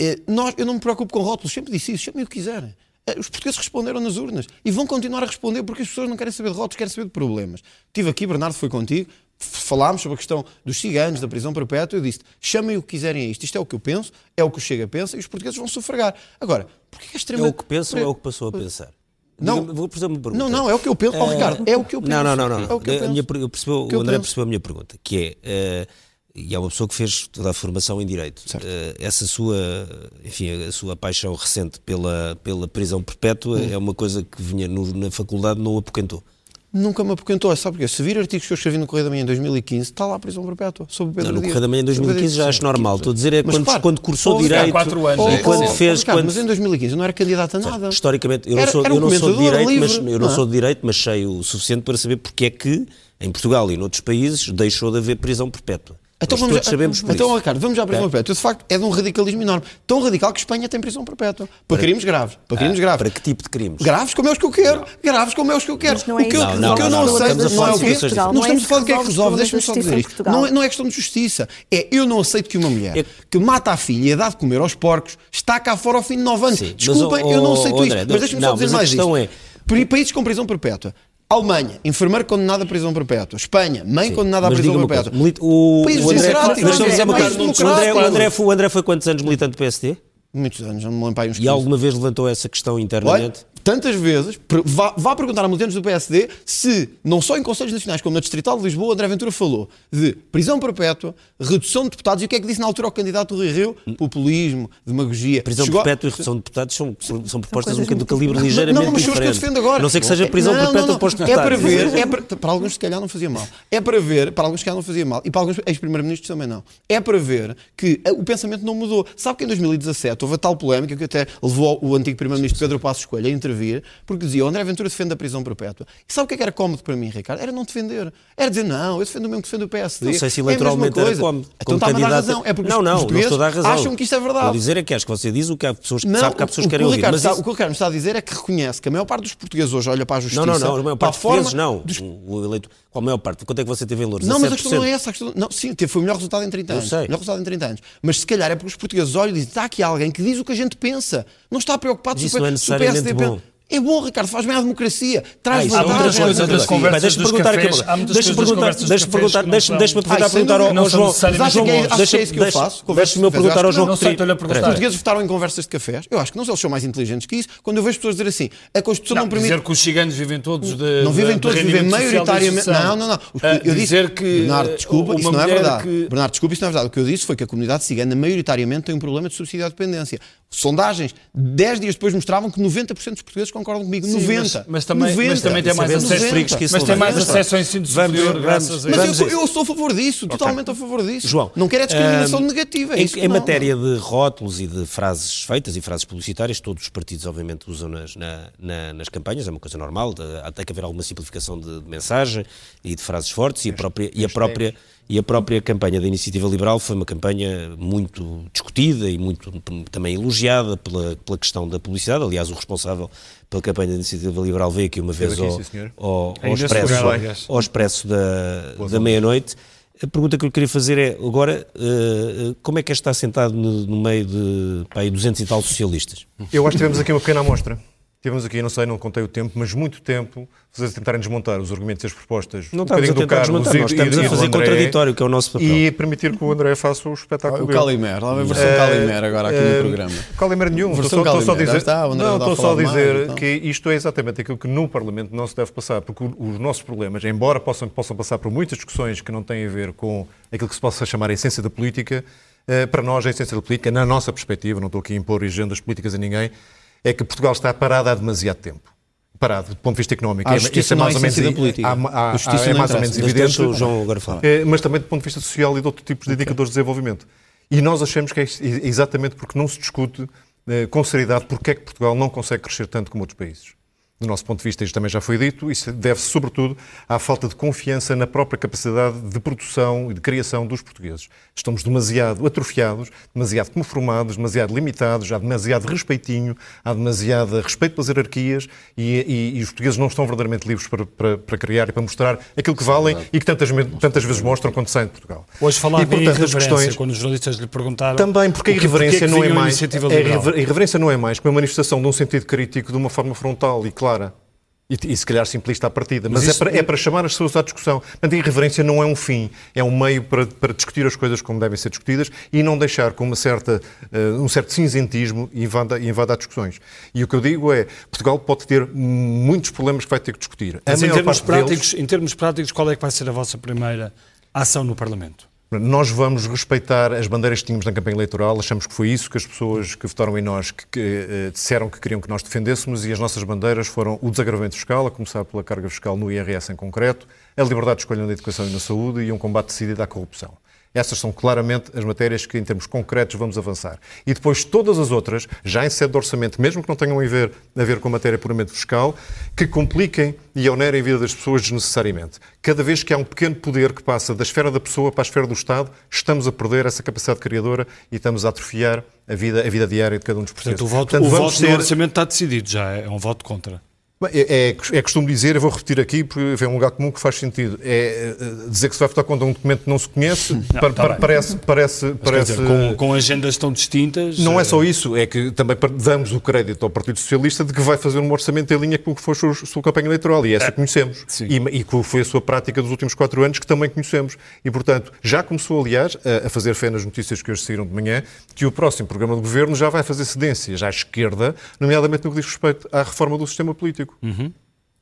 eh, nós, eu não me preocupo com rótulos, sempre disse isso, chamem o que quiserem. Os portugueses responderam nas urnas e vão continuar a responder porque as pessoas não querem saber de rótulos, querem saber de problemas. Estive aqui, Bernardo foi contigo, falámos sobre a questão dos ciganos, da prisão perpétua, eu disse, chamem o que quiserem a isto, isto é o que eu penso, é o que o Chega pensa e os portugueses vão sufragar. Agora, porquê é extrema... É o que pensa ou é o que passou a pensar? Não, vou fazer uma pergunta. Não, não, é o que eu penso. Oh, Ricardo, é o que eu penso. Não, não, não. não. É o que eu penso. Minha, eu percebeu, o André percebeu a minha pergunta, que é, uh, e é uma pessoa que fez toda a formação em Direito, uh, essa sua, enfim, a sua paixão recente pela, pela prisão perpétua hum. é uma coisa que vinha no, na faculdade não apoquentou nunca me apoquentou. Sabe porquê? Se vir artigos que eu escrevi no Correio da Manhã em 2015, está lá a prisão perpétua, sobre Pedro não, no Dias. Correio da Manhã em 2015 já acho normal. Estou a dizer é quando, claro, quando cursou Direito anos, e quando fez... Quando... Mas em 2015 eu não era candidato a nada. Historicamente, eu não era, sou, era um eu não sou de Direito, livre, mas, eu não, não sou de Direito, mas sei o suficiente para saber porque é que em Portugal e noutros países deixou de haver prisão perpétua. Então, vamos, todos sabemos por então isso. Ricardo, vamos à prisão é. perpétua. De facto, é de um radicalismo enorme. Tão radical que Espanha tem prisão perpétua. Para, para crimes graves. Para crimes ah, graves. Para que tipo de crimes? Graves como é os que eu quero. Não. Graves como é os que eu quero. Mas não é o que eu não, não, não, não, não aceito não é o quê? Não estamos a falar do que é que resolve. Deixa-me só dizer isto. Não é, não é questão de justiça. É eu não aceito que uma mulher é... que mata a filha e dá de comer aos porcos está cá fora ao fim de 9 anos. Desculpem, eu não aceito isto. Mas deixa-me só dizer mais isto. É... Países com prisão perpétua. Alemanha, enfermeiro condenado à prisão perpétua. Espanha, mãe Sim, condenada à prisão perpétua. Coisa, o, Países o André, mas o André, o, André foi, o André foi quantos anos militante do PSD? Muitos anos, não me lembro aí uns E alguma vez levantou essa questão internamente? Olha, tantas vezes, vá, vá perguntar a militantes do PSD se, não só em Conselhos Nacionais, como na Distrital de Lisboa, André Ventura falou de prisão perpétua, redução de deputados, e o que é que disse na altura ao candidato Rui Rio? Populismo, demagogia. Prisão Chegou- perpétua e redução de deputados são, são propostas um bocadinho do calibre Não, ligeiramente não, mas as que eu diferente. defendo agora. Não sei que seja prisão Não, perpétua não. para os É para deputados. ver, é para, para alguns se calhar não fazia mal. É para ver, para alguns se calhar não fazia mal, e para alguns ex-primeiros-ministros também não. É para ver que eh, o pensamento não mudou. Sabe que em 2017 houve a tal polémica que até levou o antigo primeiro-ministro Pedro Passos Coelho a intervir, porque dizia o André Ventura defende a prisão perpétua. E sabe o que é que era cómodo para mim, Ricardo? Era não defender. Era dizer, não, eu defendo o mesmo que defende o PSD. Não sei se É a mesma eleitoralmente era coisa. como, Então como está-me a dar razão. É porque não, os não, não portugueses estou a dar razão. acham que isto é verdade. Vou dizer é que acho que você diz o que há pessoas que Não, sabe que há pessoas que querem o ouvir. Mas está- isso- O que o Ricardo me está a dizer é que reconhece que a maior parte dos portugueses hoje olha para a justiça. Não, não, não, a maior parte dos portugueses não. dos- O eleito, qual a maior parte? Quanto é que você teve em Louros? Não, mas a 17%. questão não é essa. A questão, não, sim, teve, foi o melhor resultado em 30 Eu anos. sei. O melhor resultado em 30 anos. Mas se calhar é porque os portugueses olham e dizem: está aqui alguém que diz o que a gente pensa. Não está preocupado se o é PSD bom. pensa. É bom, Ricardo, faz bem à democracia. Traz Ah, à coisas, das conversas Deixa-me dos perguntar aqui cafés. muitas Deixa-me perguntar, cafés perguntar, são- deixa-me aproveitar a perguntar ao João. Mas acha que é, isso que eu deixa- faço? Deixa-me eu perguntar ao João Não sei, Coutinho. estou-lhe a perguntar. Os portugueses votaram em conversas de cafés. Eu acho que não sei, eles são mais inteligentes que isso. Quando eu vejo pessoas dizer assim, a Constituição não, Não, permite. dizer que os ciganos vivem todos de Não vivem todos, vivem maioritariamente. Não, não, não. Ah, eu disse que Bernardo, desculpa, isso não é verdade. Bernardo, desculpa, isso não é verdade. O que eu disse foi que a comunidade cigana maioritariamente tem um problema de subsídio à dependência. Sondagens, 10 dias depois mostravam que 90% dos portugueses concordam comigo. Sim, 90. Mas, mas também, 90. mas também tem mais acesso, os perigos que isso mas tem mais levanta. acesso ao ensino superior graças a Mas eu, a eu sou a favor disso, totalmente a favor disso. João, não quero é discriminação hum, negativa. É em, em não. matéria de rótulos e de frases feitas e frases publicitárias, todos os partidos, obviamente, usam nas, na- na- nas campanhas, é uma coisa normal, de- há- tem que haver alguma simplificação de, de mensagem e de frases fortes, e a própria, e a própria, e a própria campanha da Iniciativa Liberal foi uma campanha muito discutida e muito também elogiada pela, pela questão da publicidade. Aliás, o responsável pela campanha da Iniciativa Liberal veio aqui uma vez aqui, ao, ao, ao expresso, ao expresso da, da meia-noite. A pergunta que eu queria fazer é, agora, eh, como é que é estar sentado no, no meio de pá, aí 200 e tal socialistas? Eu acho que tivemos aqui uma pequena amostra. Tivemos aqui, não sei, não contei o tempo, mas muito tempo fazer tentarem desmontar os argumentos e as propostas. Não um estamos a tentar Carlos desmontar, e- nós estamos e a fazer contraditório, que é o nosso papel. E permitir que o André faça o espetáculo O. Calimero, lá vem a versão Eh, Calimero agora aqui eh, no programa. Calimero nenhum. Estou Versão só, estou só a dizer, está, não, estou só a dizer demais, então. que isto é exatamente aquilo que no Parlamento não se deve passar, porque os nossos problemas, embora possam, possam passar por muitas discussões que não têm a ver com aquilo que se possa chamar a essência da política, eh, para nós a essência da política, na nossa perspectiva, não estou aqui a impor agendas políticas a ninguém, é que Portugal está parado há demasiado tempo. Parado, do ponto de vista económico. A É- justiça isso é mais é ou menos, da política. há- há- A justiça há- é mais ou menos evidente. o João agora falar. Eh, mas também do ponto de vista social e de outro tipo de indicadores de desenvolvimento. E nós achamos que é ex- exatamente porque não se discute eh, com seriedade porque é que Portugal não consegue crescer tanto como outros países. Do nosso ponto de vista, isto também já foi dito, isso deve-se sobretudo à falta de confiança na própria capacidade de produção e de criação dos portugueses. Estamos demasiado atrofiados, demasiado conformados, demasiado limitados, há demasiado respeitinho, há demasiado respeito pelas hierarquias e, e- e os portugueses não estão verdadeiramente livres para, para- para criar e para mostrar aquilo que valem e que tantas, tantas vezes mostram quando saem de Portugal. Hoje falava e, portanto, em as irreverência, questões- quando os jornalistas lhe perguntaram... também porque a que- porque irreverência que não é mais a a irreverência não é mais que uma manifestação de um sentido crítico de uma forma frontal e clara. E, e se calhar simplista à partida, mas, Mas é, para, é para chamar as pessoas à discussão. Portanto, a irreverência não é um fim, é um meio para, para discutir as coisas como devem ser discutidas e não deixar com uma certa, eh, um certo cinzentismo e invada, invada as discussões. E o que eu digo é, Portugal pode ter muitos problemas que vai ter que discutir. A Mas em termos, parte deles- práticos, em termos práticos, qual é que vai ser a vossa primeira ação no Parlamento? Nós vamos respeitar as bandeiras que tínhamos na campanha eleitoral, achamos que foi isso que as pessoas que votaram em nós que, que, eh, disseram que queriam que nós defendêssemos e as nossas bandeiras foram o desagravamento fiscal, a começar pela carga fiscal no IRS em concreto, a liberdade de escolha na educação e na saúde e um combate decidido à corrupção. Essas são claramente as matérias que, em termos concretos, vamos avançar. E depois todas as outras, já em sede de orçamento, mesmo que não tenham a ver, a ver com a matéria puramente fiscal, que compliquem e onerem a vida das pessoas desnecessariamente. Cada vez que há um pequeno poder que passa da esfera da pessoa para a esfera do Estado, estamos a perder essa capacidade criadora e estamos a atrofiar a vida, a vida diária de cada um dos portugueses. Portanto, o voto, Portanto, o voto no ter- orçamento está decidido já, é um voto contra. É, é, é costume dizer, eu vou repetir aqui, porque é um lugar comum que faz sentido. É, é, dizer que se vai votar contra um documento que não se conhece, pa- tá parece. parece, Mas, parece dizer, com, com agendas tão distintas... não é eh, só isso, é que também damos o crédito ao Partido Socialista de que vai fazer um orçamento em linha com o que foi a sua, campanha eleitoral, e essa conhecemos. Sim. E, e que foi a sua prática dos últimos quatro anos, que também conhecemos. E, portanto, já começou, aliás, a, a fazer fé nas notícias que hoje saíram de manhã, que o próximo programa de governo já vai fazer cedências à esquerda, nomeadamente no que diz respeito à reforma do sistema político.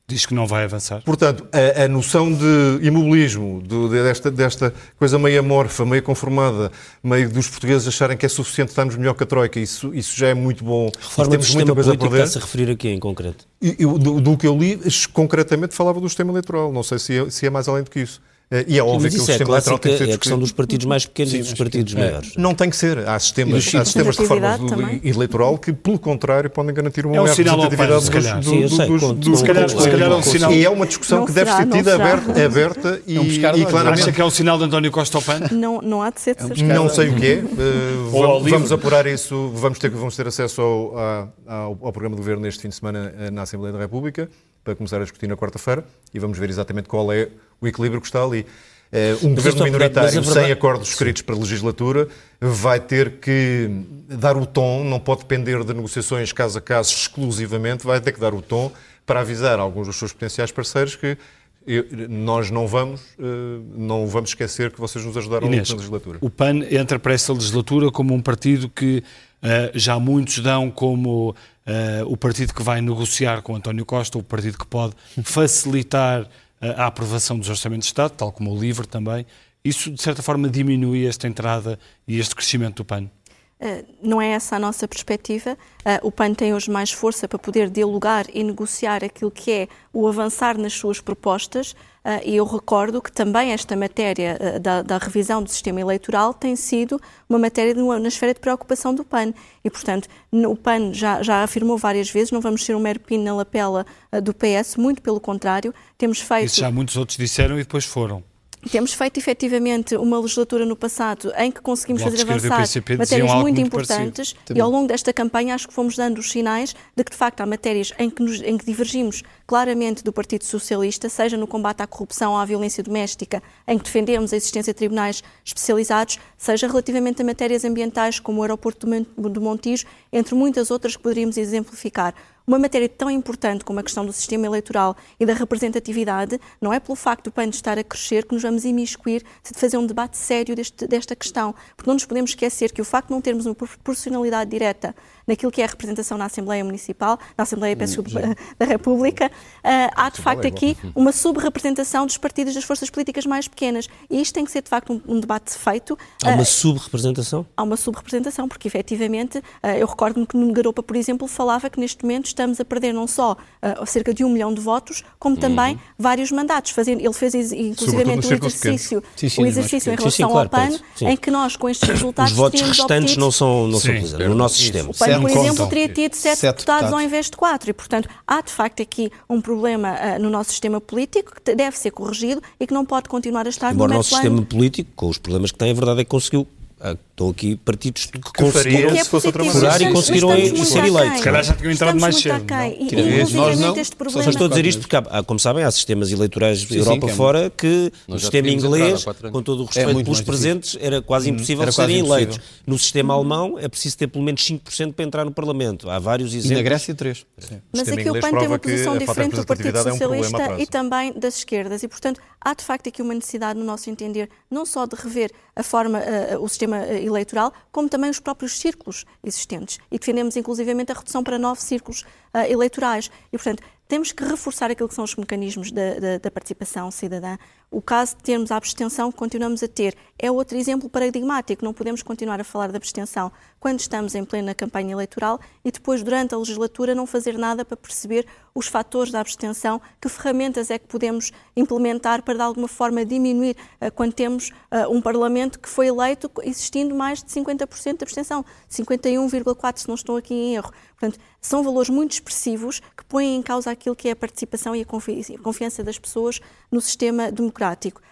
Diz que não vai avançar. Portanto, a, a noção de imobilismo, do- desta, desta coisa meio amorfa, meio conformada, meio dos portugueses acharem que é suficiente estarmos melhor que a Troika, isso, isso já é muito bom. Reforma do temos sistema muita coisa político está-se a referir aqui em concreto. Eu- do, do que eu li, concretamente falava do sistema eleitoral. Não sei se é, se é mais além do que isso. Eh, E é óbvio que o é sistema eleitoral tem que ser é a questão dos partidos mais pequenos e dos partidos maiores. Não tem que ser. Há sistemas, há sistemas de reforma do- eleitoral que, pelo contrário, podem garantir uma É um maior representatividade se calhar. Sim, sei, dos, dos, Se calhar, se calhar é um sinal... E é uma discussão Não que deve será, ser tida aberta, aberta e, um e claramente Acha que é um sinal de António Costa ao PAN? Não, não há de ser de certeza. Não sei o que é. Uh, Ou ao vamos, apurar isso. Vamos ter, vamos ter acesso ao, ao, ao programa de governo neste fim de semana eh, na Assembleia da República, para começar a discutir na quarta-feira, e vamos ver exatamente qual é o equilíbrio que está ali. Eh, um Mas governo isto é verdade, minoritário sem acordos escritos para a legislatura vai ter que dar o tom, não pode depender de negociações caso a caso exclusivamente, vai ter que dar o tom para avisar alguns dos seus potenciais parceiros que eu- nós não vamos, eh, não vamos esquecer que vocês nos ajudaram muito Inês, na legislatura. o PAN entra para esta legislatura como um partido que eh, já muitos dão como eh, o partido que vai negociar com António Costa, o partido que pode facilitar a aprovação dos orçamentos de Estado, tal como o LIVRE também. Isso, de certa forma, diminui esta entrada e este crescimento do PAN. Uh, não é essa a nossa perspectiva. Uh, o PAN tem hoje mais força para poder dialogar e negociar aquilo que é o avançar nas suas propostas. Uh, e eu recordo que também esta matéria da, da, revisão do sistema eleitoral tem sido uma matéria na esfera de preocupação do PAN. E, portanto, o PAN já, já afirmou várias vezes, não vamos ser um mero pino na lapela do PS, muito pelo contrário, temos feito... Isso já muitos outros disseram e depois foram. Temos feito efetivamente uma legislatura no passado em que conseguimos fazer avançar matérias muito, muito importantes e ao longo desta campanha acho que fomos dando os sinais de que de facto há matérias em que, nos, em que divergimos claramente do Partido Socialista, seja no combate à corrupção ou à violência doméstica, em que defendemos a existência de tribunais especializados, seja relativamente a matérias ambientais como o aeroporto do Montijo, entre muitas outras que poderíamos exemplificar uma matéria tão importante como a questão do sistema eleitoral e da representatividade, não é pelo facto do PAN estar a crescer que nos vamos imiscuir de fazer um debate sério deste, desta questão. Porque não nos podemos esquecer que o facto de não termos uma proporcionalidade direta naquilo que é a representação na Assembleia Municipal, na Assembleia peço, da República, uh, há de facto aqui uma subrepresentação dos partidos das forças políticas mais pequenas. E isto tem que ser de facto um, um debate feito. Há uma uh, subrepresentação? Há uma subrepresentação, porque efetivamente, uh, eu recordo-me que no Garopa, por exemplo, falava que neste momento estamos a perder não só cerca de um milhão de votos, como uhum. também uhum. vários mandatos. Fazendo, ele fez inclusivamente um exercício, sim, sim, um exercício em relação sim, claro, ao PAN, em que nós, com estes resultados, os votos restantes não são, não são no nosso sistema por exemplo, teria tido sete, deputados, deputados. ao invés de quatro. E, portanto, há de facto aqui um problema uh, no nosso sistema político que deve ser corrigido e que não pode continuar a estar Embora no nosso sistema político, com os problemas que tem, a verdade é que conseguiu ah, Estão aqui partidos que, que conseguiram é se fosse outra maneira. e conseguiram ser eleitos. Se calhar já tinham entrado mais cedo. E, nós não. Só estou a dizer isto porque, há, como sabem, há sistemas eleitorais de Europa sim, é fora que no sistema inglês, com todo o respeito é pelos presentes, era quase hum, impossível era serem quase eleitos. Impossível. No sistema alemão é preciso ter pelo menos 5% para entrar no Parlamento. Há vários exemplos. E na Grécia, 3%. Mas aqui o PAN tem uma posição diferente do Partido Socialista e também das esquerdas. E, portanto, há de facto aqui uma necessidade, no nosso entender, não só de rever a forma, o sistema eleitoral, como também os próprios círculos existentes. E defendemos, inclusivamente, a redução para nove círculos uh, eleitorais. E, portanto, temos que reforçar aquilo que são os mecanismos da, da, da, participação cidadã. O caso de termos a abstenção que continuamos a ter é outro exemplo paradigmático. Não podemos continuar a falar da abstenção quando estamos em plena campanha eleitoral e depois, durante a legislatura, não fazer nada para perceber os fatores da abstenção, que ferramentas é que podemos implementar para, de alguma forma, diminuir uh, quando temos uh, um Parlamento que foi eleito existindo mais de 50% de abstenção, 51,4% se não estou aqui em erro. Portanto, são valores muito expressivos que põem em causa aquilo que é a participação e a confiança das pessoas no sistema democrático.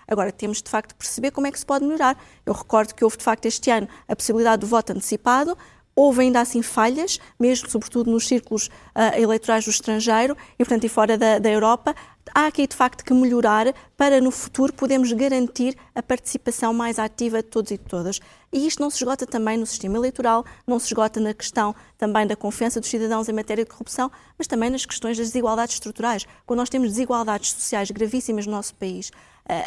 Agora, temos de facto de perceber como é que se pode melhorar. Eu recordo que houve de facto este ano a possibilidade do voto antecipado, houve ainda assim falhas, mesmo sobretudo nos círculos uh, eleitorais do estrangeiro e, portanto, e fora da, da Europa. Há aqui, de facto, que melhorar para, no futuro, podermos garantir a participação mais ativa de todos e de todas. E isto não se esgota também no sistema eleitoral, não se esgota na questão também da confiança dos cidadãos em matéria de corrupção, mas também nas questões das desigualdades estruturais. Quando nós temos desigualdades sociais gravíssimas no nosso país,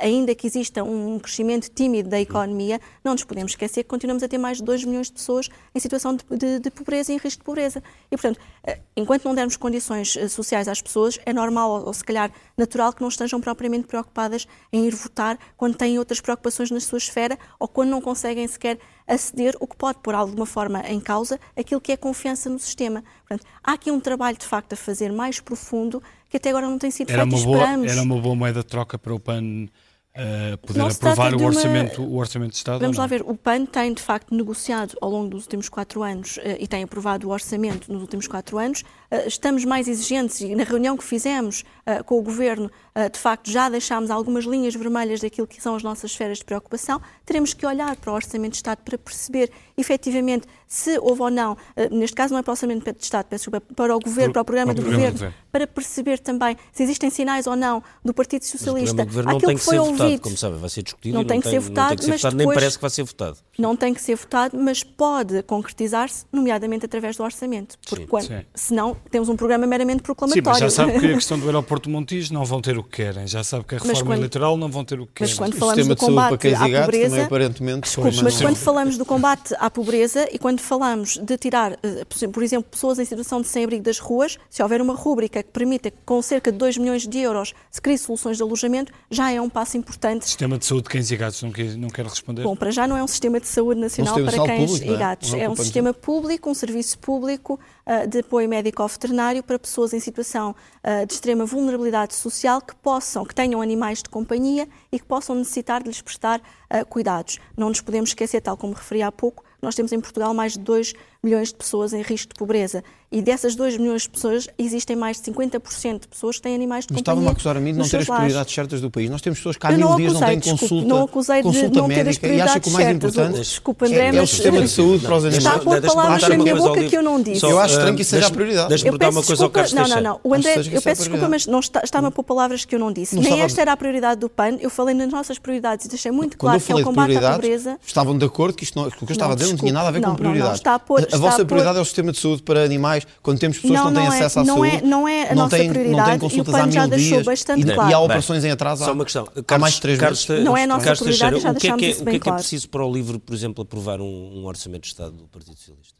ainda que exista um crescimento tímido da economia, não nos podemos esquecer que continuamos a ter mais de 2 milhões de pessoas em situação de, de, de pobreza e em risco de pobreza. E, portanto, eh, enquanto não dermos condições eh, sociais às pessoas, é normal, ou, ou se calhar natural, que não estejam propriamente preocupadas em ir votar quando têm outras preocupações na sua esfera ou quando não conseguem sequer aceder, o que pode pôr de alguma forma em causa aquilo que é confiança no sistema. Portanto, há aqui um trabalho de facto a fazer mais profundo que até agora não tem sido era feito. Uma boa, era uma boa moeda de troca para o PAN uh, poder aprovar o orçamento, uma... o orçamento de Estado? Vamos lá ver, o PAN tem de facto negociado ao longo dos últimos quatro anos uh, e tem aprovado o orçamento nos últimos quatro anos. Uh, estamos mais exigentes e na reunião que fizemos com o Governo, de facto já deixámos algumas linhas vermelhas daquilo que são as nossas esferas de preocupação. Teremos que olhar para o orçamento de Estado para perceber efetivamente se houve ou não, neste caso não é para o orçamento de Estado, peço desculpa, para o Governo, para o programa, para o do, governo, para perceber também se existem sinais ou não do Partido Socialista. Mas o programa do Governo não tem que ser ouvido, votado, como sabe, vai ser discutido não, tem, que ser votado, tem que ser votado, nem parece que vai ser votado. Não tem que ser votado, mas pode concretizar-se, nomeadamente através do orçamento. Porque sim, quando, sim. senão temos um programa meramente proclamatório. Sim, mas já sabe que a questão do aeroporto Montijo não vão ter o que querem, já sabe que a reforma quando, eleitoral não vão ter o que querem. Mas quando falamos do combate à pobreza, também, aparentemente, desculpe, mas quando falamos do combate à pobreza e quando falamos de tirar, eh, por exemplo, pessoas em situação de sem-abrigo das ruas, se houver uma rúbrica que permita, com cerca de 2 milhões de euros, se crie soluções de alojamento, já é um passo importante. Sistema de saúde de cães e gatos, não quer, não quer responder? Bom, para já não é um sistema de saúde nacional Um de para cães público, não e é? gatos. Não É um sistema público, um serviço público ah, de apoio médico-veterinário para pessoas em situação ah, de extrema vulnerabilidade social que possam, que tenham animais de companhia e que possam necessitar de lhes prestar ah, cuidados. Não nos podemos esquecer, tal como referi há pouco, nós temos em Portugal mais de 2 milhões de pessoas em risco de pobreza. E dessas 2 milhões de pessoas, existem mais de 50% de pessoas que têm animais de Mas companhia. estava-me a acusar a mim de não ter as prioridades certas do país. Nós temos pessoas que há Eu mil não dias não têm desculpe, consulta, não acusei de não ter as médica e acha que o mais prioridades importante certas. Desculpe, André, é, é o mas- sistema de saúde para os animais. Está a pôr palavras na minha boca que eu não disse. Eu acho estranho ah, que isso seja a prioridade. Deixa-me perguntar peço uma coisa ao desculpa, Carlos não, não, não. O André, eu é peço desculpa, prioridade. mas não está-me a pôr palavras que eu não disse. Não Nem esta era a prioridade do PAN. Eu falei nas nossas prioridades e deixei muito claro que é o combate à pobreza. estavam de acordo que isto não, o que eu estava a dizer não tinha nada a ver Não, com não, não, está a pôr- a, vossa prioridade é o sistema de saúde para animais, quando temos pessoas que Não, não têm não é- acesso à não saúde. é- não é a não nossa têm, Não prioridade têm e o consultas PAN há já mil deixou dias bastante e, e claro. há Bem, operações em atraso há, Só uma questão. há mais de três Carlos, meses. Não é a nossa Carlos prioridade, Teixeira, já o que é que é, o bem que é, que é preciso para o LIVRE, por exemplo, aprovar um, um orçamento de Estado do Partido Socialista?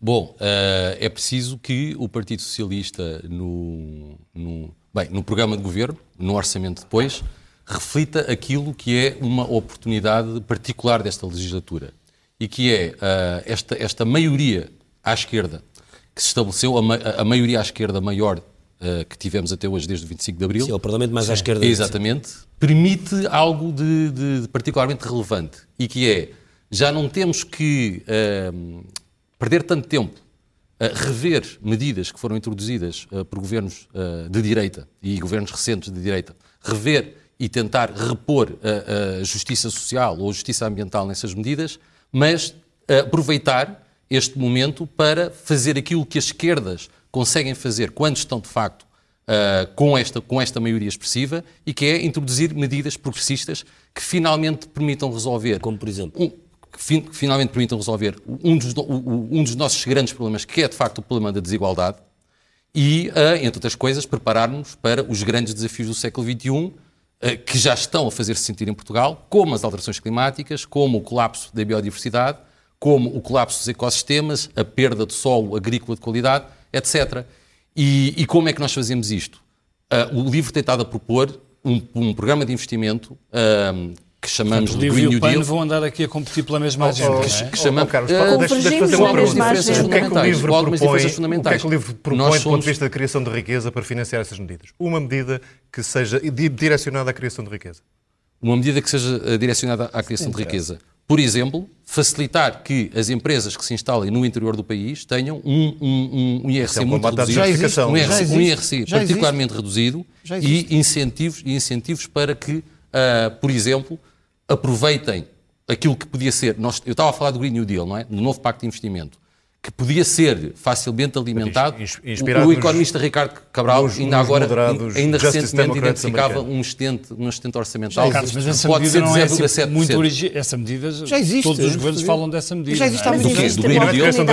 Bom, eh, é preciso que o Partido Socialista, no, no- bem, no programa de governo, no orçamento depois, reflita aquilo que é uma oportunidade particular desta legislatura e que é eh, esta, esta maioria à esquerda que se estabeleceu, a, ma- a maioria à esquerda maior eh, que tivemos até hoje, desde o 25 de Abril. Sim, é o Parlamento mais à esquerda. Exatamente. Permite algo de, de- de particularmente relevante e que é, já não temos que ehm, perder tanto tempo a rever medidas que foram introduzidas por governos de direita e governos recentes de direita, rever e tentar repor a, a justiça social ou a justiça ambiental nessas medidas, mas eh, aproveitar este momento para fazer aquilo que as esquerdas conseguem fazer quando estão de facto uh, com, esta, com esta maioria expressiva e que é introduzir medidas progressistas que finalmente permitam resolver. Como por exemplo? Um, que, fin- que finalmente permitam resolver um dos, o- um dos nossos grandes problemas, que é de facto o problema da desigualdade, e, uh, entre outras coisas, preparar-nos para os grandes desafios do século XXI, que já estão a fazer-se sentir em Portugal, como as alterações climáticas, como o colapso da biodiversidade, como o colapso dos ecossistemas, a perda de solo agrícola de qualidade, etc. E, e como é que nós fazemos isto? Uh, o livro tem estado a propor um, um programa de investimento um, que chamamos o de livro Green e New o PAN Deal. vão andar aqui a competir pela mesma Oh, agenda. oh, não é? que Oh, chamamos- oh, Carlos, Eh, deixa- deixa-me fazer convergimos uma na pergunta. mesma agenda. O que é que o livro propõe, o que é que o livro propõe Nós do ponto somos- de vista da criação de riqueza para financiar essas medidas? Uma medida que seja di- direcionada à criação de riqueza. Uma medida que seja eh, direcionada à criação de riqueza. Por exemplo, facilitar que as empresas que se instalem no interior do país tenham um, um, um IRC é um muito reduzido. Já existe, um já IRC, existe, um IRC já existe. particularmente reduzido Já e incentivos, e incentivos para que, ah, por exemplo, aproveitem aquilo que podia ser. Nós, eu estava a falar do Green New Deal, não é? Do novo Pacto de Investimento. Que podia ser facilmente alimentado. O- o, nos- economista Ricardo Cabral nos- ainda nos agora, ainda recentemente identificava um excedente, um excedente orçamental. Carlos, mas essa pode medida ser não é 0,7%. assim muito original. Essa medida, Já existe, todos os já governos falam dessa medida. Já existe não há muito Do riqueza, da-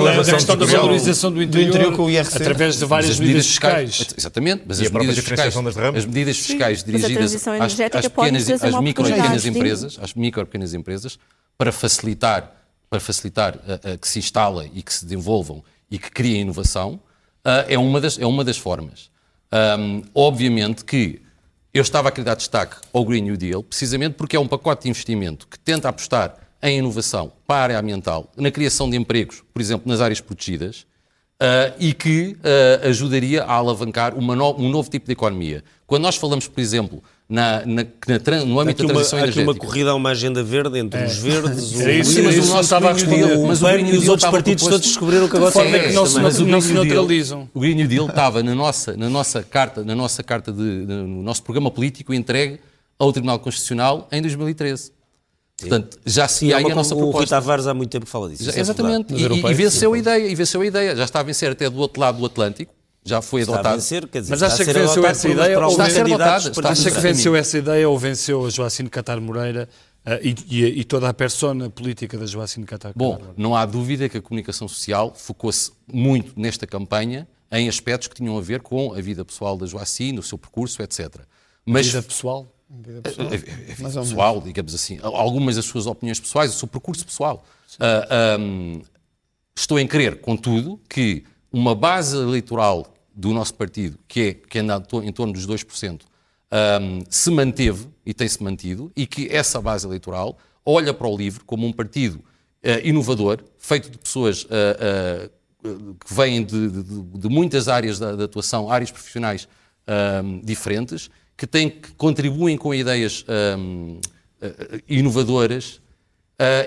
relação questão da valorização do interior, com o IRC. através de várias As medidas fiscais. Exatamente, mas as medidas fiscais, as medidas fiscais dirigidas às, pequenas, e pequenas empresas, às micro e pequenas empresas, para facilitar, para facilitar a que se instalem e que se desenvolvam e que criem inovação, ah, é, uma das, é uma das formas. Ahm, obviamente que eu estava a querer dar destaque ao Green New Deal, precisamente porque é um pacote de investimento que tenta apostar em inovação para a área ambiental, na criação de empregos, por exemplo, nas áreas protegidas, ah, e que ah, ajudaria a alavancar no- um novo tipo de economia. Quando nós falamos, por exemplo, na, na- na no âmbito aqui, da uma, transição há aqui uma energética. corrida a uma agenda verde entre os verdes, o, isso, Sim, mas o nosso estava a Green New responder. Deal- o mas o Green e os outros partidos proposto- todos descobriram que agora De forma são que não se o não Green se New Deal- neutralizam. O Green New Deal estava na nossa, na nossa carta, na nossa carta de, no nosso programa político entregue ao Tribunal Constitucional em 2013. Portanto, já se há há aí uma, a nossa o Rui proposta. Tavares há muito tempo fala disso. Já- é exatamente. E, e venceu a ideia, e venceu a ideia. Já está a vencer até do outro lado do Atlântico. Já foi Está a adotado. vencer, quer dizer, Mas acha a que venceu essa ideia ou está a ser adotado? a Acha que Exatamente. venceu essa ideia ou venceu a Joacine Catar Moreira eh, e, e- e toda a persona política da Joacine Catar Bom, Moreira? não há dúvida que a comunicação social focou-se muito nesta campanha em aspectos que tinham a ver com a vida pessoal da Joacine, o seu percurso, etc. Mas Vida pessoal? a, a- a vida pessoal, digamos assim, algumas das suas opiniões pessois, o seu percurso pessoal. Ah, ahm, estou em crer, contudo, que uma base eleitoral do nosso partido, que, é, que anda em torno dos 2%, um, se manteve e tem-se mantido, e que essa base eleitoral olha para o LIVRE como um partido uh, inovador, feito de pessoas uh, uh, que vêm de, de, de, muitas áreas da, atuação, áreas profissionais diferentes, que, têm, que contribuem com ideias inovadoras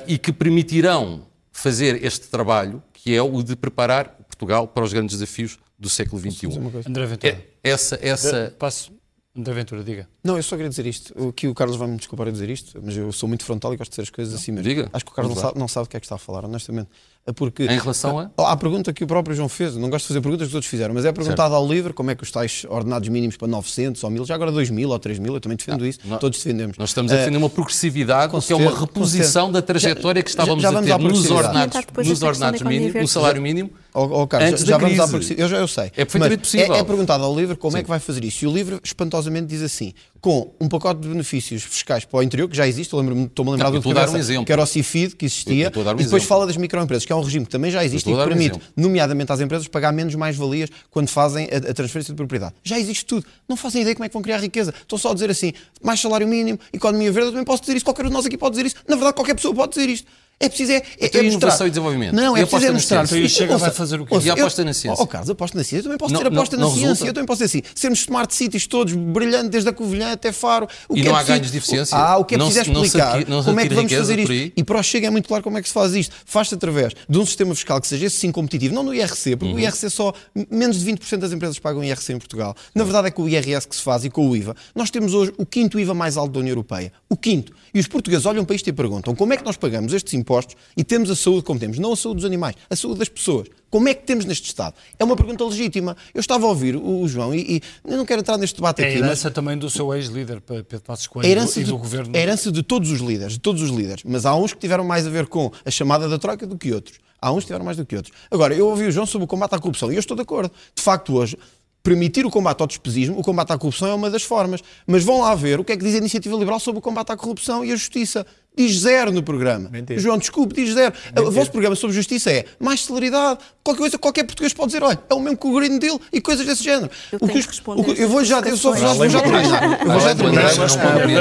e que permitirão fazer este trabalho, que é o de preparar Portugal para os grandes desafios do século XXI. André Ventura. É, essa, essa... Passo. André Ventura, diga. Não, eu só queria dizer isto. O que o Carlos vai me desculpar a dizer isto, mas eu sou muito frontal e gosto de dizer as coisas assim mesmo. Diga. Acho que o Carlos não sabe, não sabe, o que é que está a falar, honestamente. É porque, em relação a? À pergunta que o próprio João fez, não gosto de fazer perguntas que os outros fizeram, mas é perguntado certo. ao livre como é que os tais ordenados mínimos para 900 ou 1000, já agora 2000 ou 3000, eu também defendo isso, nós, todos defendemos. Nós estamos a defender uma progressividade, que é uma reposição da trajetória que estávamos já, já a ter nos ordenados, nos ordenados mínimos, no salário mínimo. Oh, oh, Carlos, antes já, vamos à progressividade. Eu já eu sei. É perfeitamente possível. É, é perguntado ao livre como Sim. é que vai fazer isso. E o livre, espantosamente, diz assim: com um pacote de benefícios fiscais para o interior, que já existe, estou-me a lembrar do um que era o CIFID, que existia, um e depois exemplo. fala das microempresas, que é um regime que também já existe e que permite, um nomeadamente às empresas, pagar menos mais-valias quando fazem a, a, transferência de propriedade. Já existe tudo. Não fazem ideia como é que vão criar riqueza. Estão só a dizer assim, mais salário mínimo, economia verde, eu também posso dizer isso, qualquer um de nós aqui pode dizer isso. Na verdade, qualquer pessoa pode dizer isto. É preciso é, é, então, é inovação mostrar. e desenvolvimento. Não, é preciso é mostrar. Então, e Chega vai fazer o quê? e aposta na ciência. Oh, Carlos, aposta na ciência. Eu também posso não, ter aposta não, na ciência. Resulta. Eu também posso dizer assim. Sermos smart cities todos, brilhante desde a Covilhã até Faro. O e que não é há ganhos de eficiência? Ah, o que é preciso é explicar não como é que vamos fazer isto. E para o Chega é muito claro como é que se faz isto. Faz-se através de um sistema fiscal que seja esse sim competitivo, não no IRC, porque uhum. o IRC só menos de 20% das empresas pagam IRC em Portugal. Na verdade é com o IRS que se faz e com o IVA. Nós temos hoje o quinto IVA mais alto da União Europeia. O quinto. E os portugueses olham para isto e perguntam como é que nós pagamos estes impostos e temos a saúde como temos não a saúde dos animais, a saúde das pessoas. Como é que temos neste Estado? É uma pergunta legítima. Eu estava a ouvir o, o João e, e, eu não quero entrar neste debate é aqui. É a herança mas... também do seu ex-líder, Pedro Passos Coelho, e do de, governo. A herança de todos os líderes, de todos os líderes. Mas há uns que tiveram mais a ver com a chamada da Troika do que outros. Há uns que tiveram mais do que outros. Agora, eu ouvi o João sobre o combate à corrupção e eu estou de acordo. De facto, hoje, permitir o combate ao despesismo, o combate à corrupção é uma das formas. Mas vão lá ver o que é que diz a Iniciativa Liberal sobre o combate à corrupção e a justiça. Diz zero no programa. Mentira. João, desculpe, diz zero. Mentira. O vosso programa sobre justiça é mais celeridade. Qualquer coisa, qualquer português pode dizer, olha, é o mesmo que o Green Deal e coisas desse género. Eu, o que, o que, eu vou já, eu só, já, vou já terminar. Eu vou já terminar.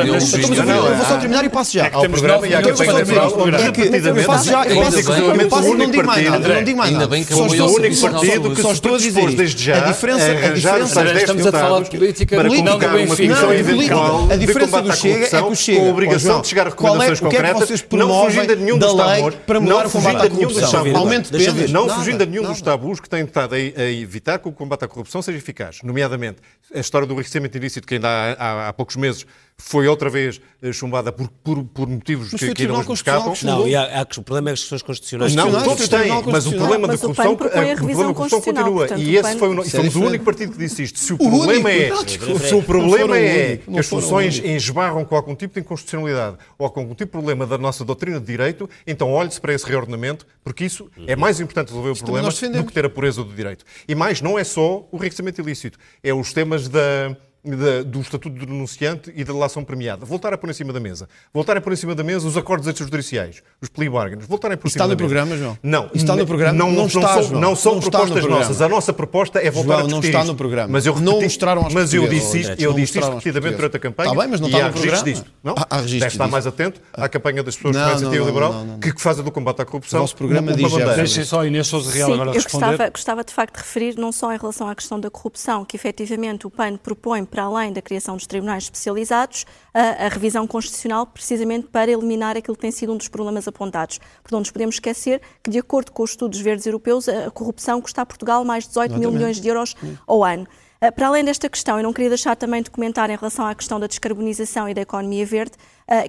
Eu vou só terminar e passo já. Há o programa e há campanha eleitoral É que eu passo já, eu passo, eu passo e não digo mais nada. Não digo mais nada. Ainda bem que só estou o único partido que só estou a dizer desde já a diferença, a diferença, estamos a falar de política para convocar uma comissão eventual a diferença do Chega é que o Chega com a obrigação de chegar a recomendações concretas, não fugindo a nenhum dos tabus, para mudar o combate à corrupção. Aumento de penas. Não fugindo a nenhum dos tabus que têm estado a evitar que o combate à corrupção seja eficaz. Nomeadamente, a história do enriquecimento ilícito, que ainda há, há poucos meses foi outra vez eh, chumbada por, por, por motivos mas que, que não escapam. Não, e há, há, o problema é as questões constitucionais. Não, todos têm, mas o problema da corrupção, o problema da corrupção continua. Portanto, e esse foi o, somos o único partido que disse isto. Se o, problema é, se o problema é que as soluções esbarram com algum tipo de inconstitucionalidade ou com algum tipo de problema da nossa doutrina de direito, então olhe-se para esse reordenamento, porque isso é mais importante resolver o problema do que ter a pureza do direito. E mais, não é só o enriquecimento ilícito, é os temas da da, do Estatuto do Denunciante e da relação premiada. Voltar a pôr em cima da mesa. Voltar a pôr em cima da mesa os acordos extrajudiciais, os plea bargains. Voltar a pôr em cima está no da programa, mesa. João? Não. Está no programa? Não, não, não, está, são, não são não propostas nossas. A nossa proposta é voltar João, a discutir não está isto. no programa. Mas eu repeti, não mostraram aos Mas eu disse isto, eu disse isto repetidamente durante a campanha. Está bem, mas não está no programa. Disto. Não? Há, há Deve estar mais atento à campanha das pessoas da Iniciativa Liberal que fazem do combate à corrupção. O nosso programa diz Deixem só Inês Sousa Real agora responder. Eu gostava de facto de referir não só em relação à questão da corrupção, que efetivamente o PAN propõe para além da criação dos tribunais especializados a, a, revisão constitucional precisamente para eliminar aquilo que tem sido um dos problemas apontados. Portanto, não nos podemos esquecer que, de acordo com os estudos verdes europeus, a corrupção custa a Portugal mais de 18 Exatamente. mil milhões de euros ao ano. Para além desta questão, eu não queria deixar também de comentar em relação à questão da descarbonização e da economia verde,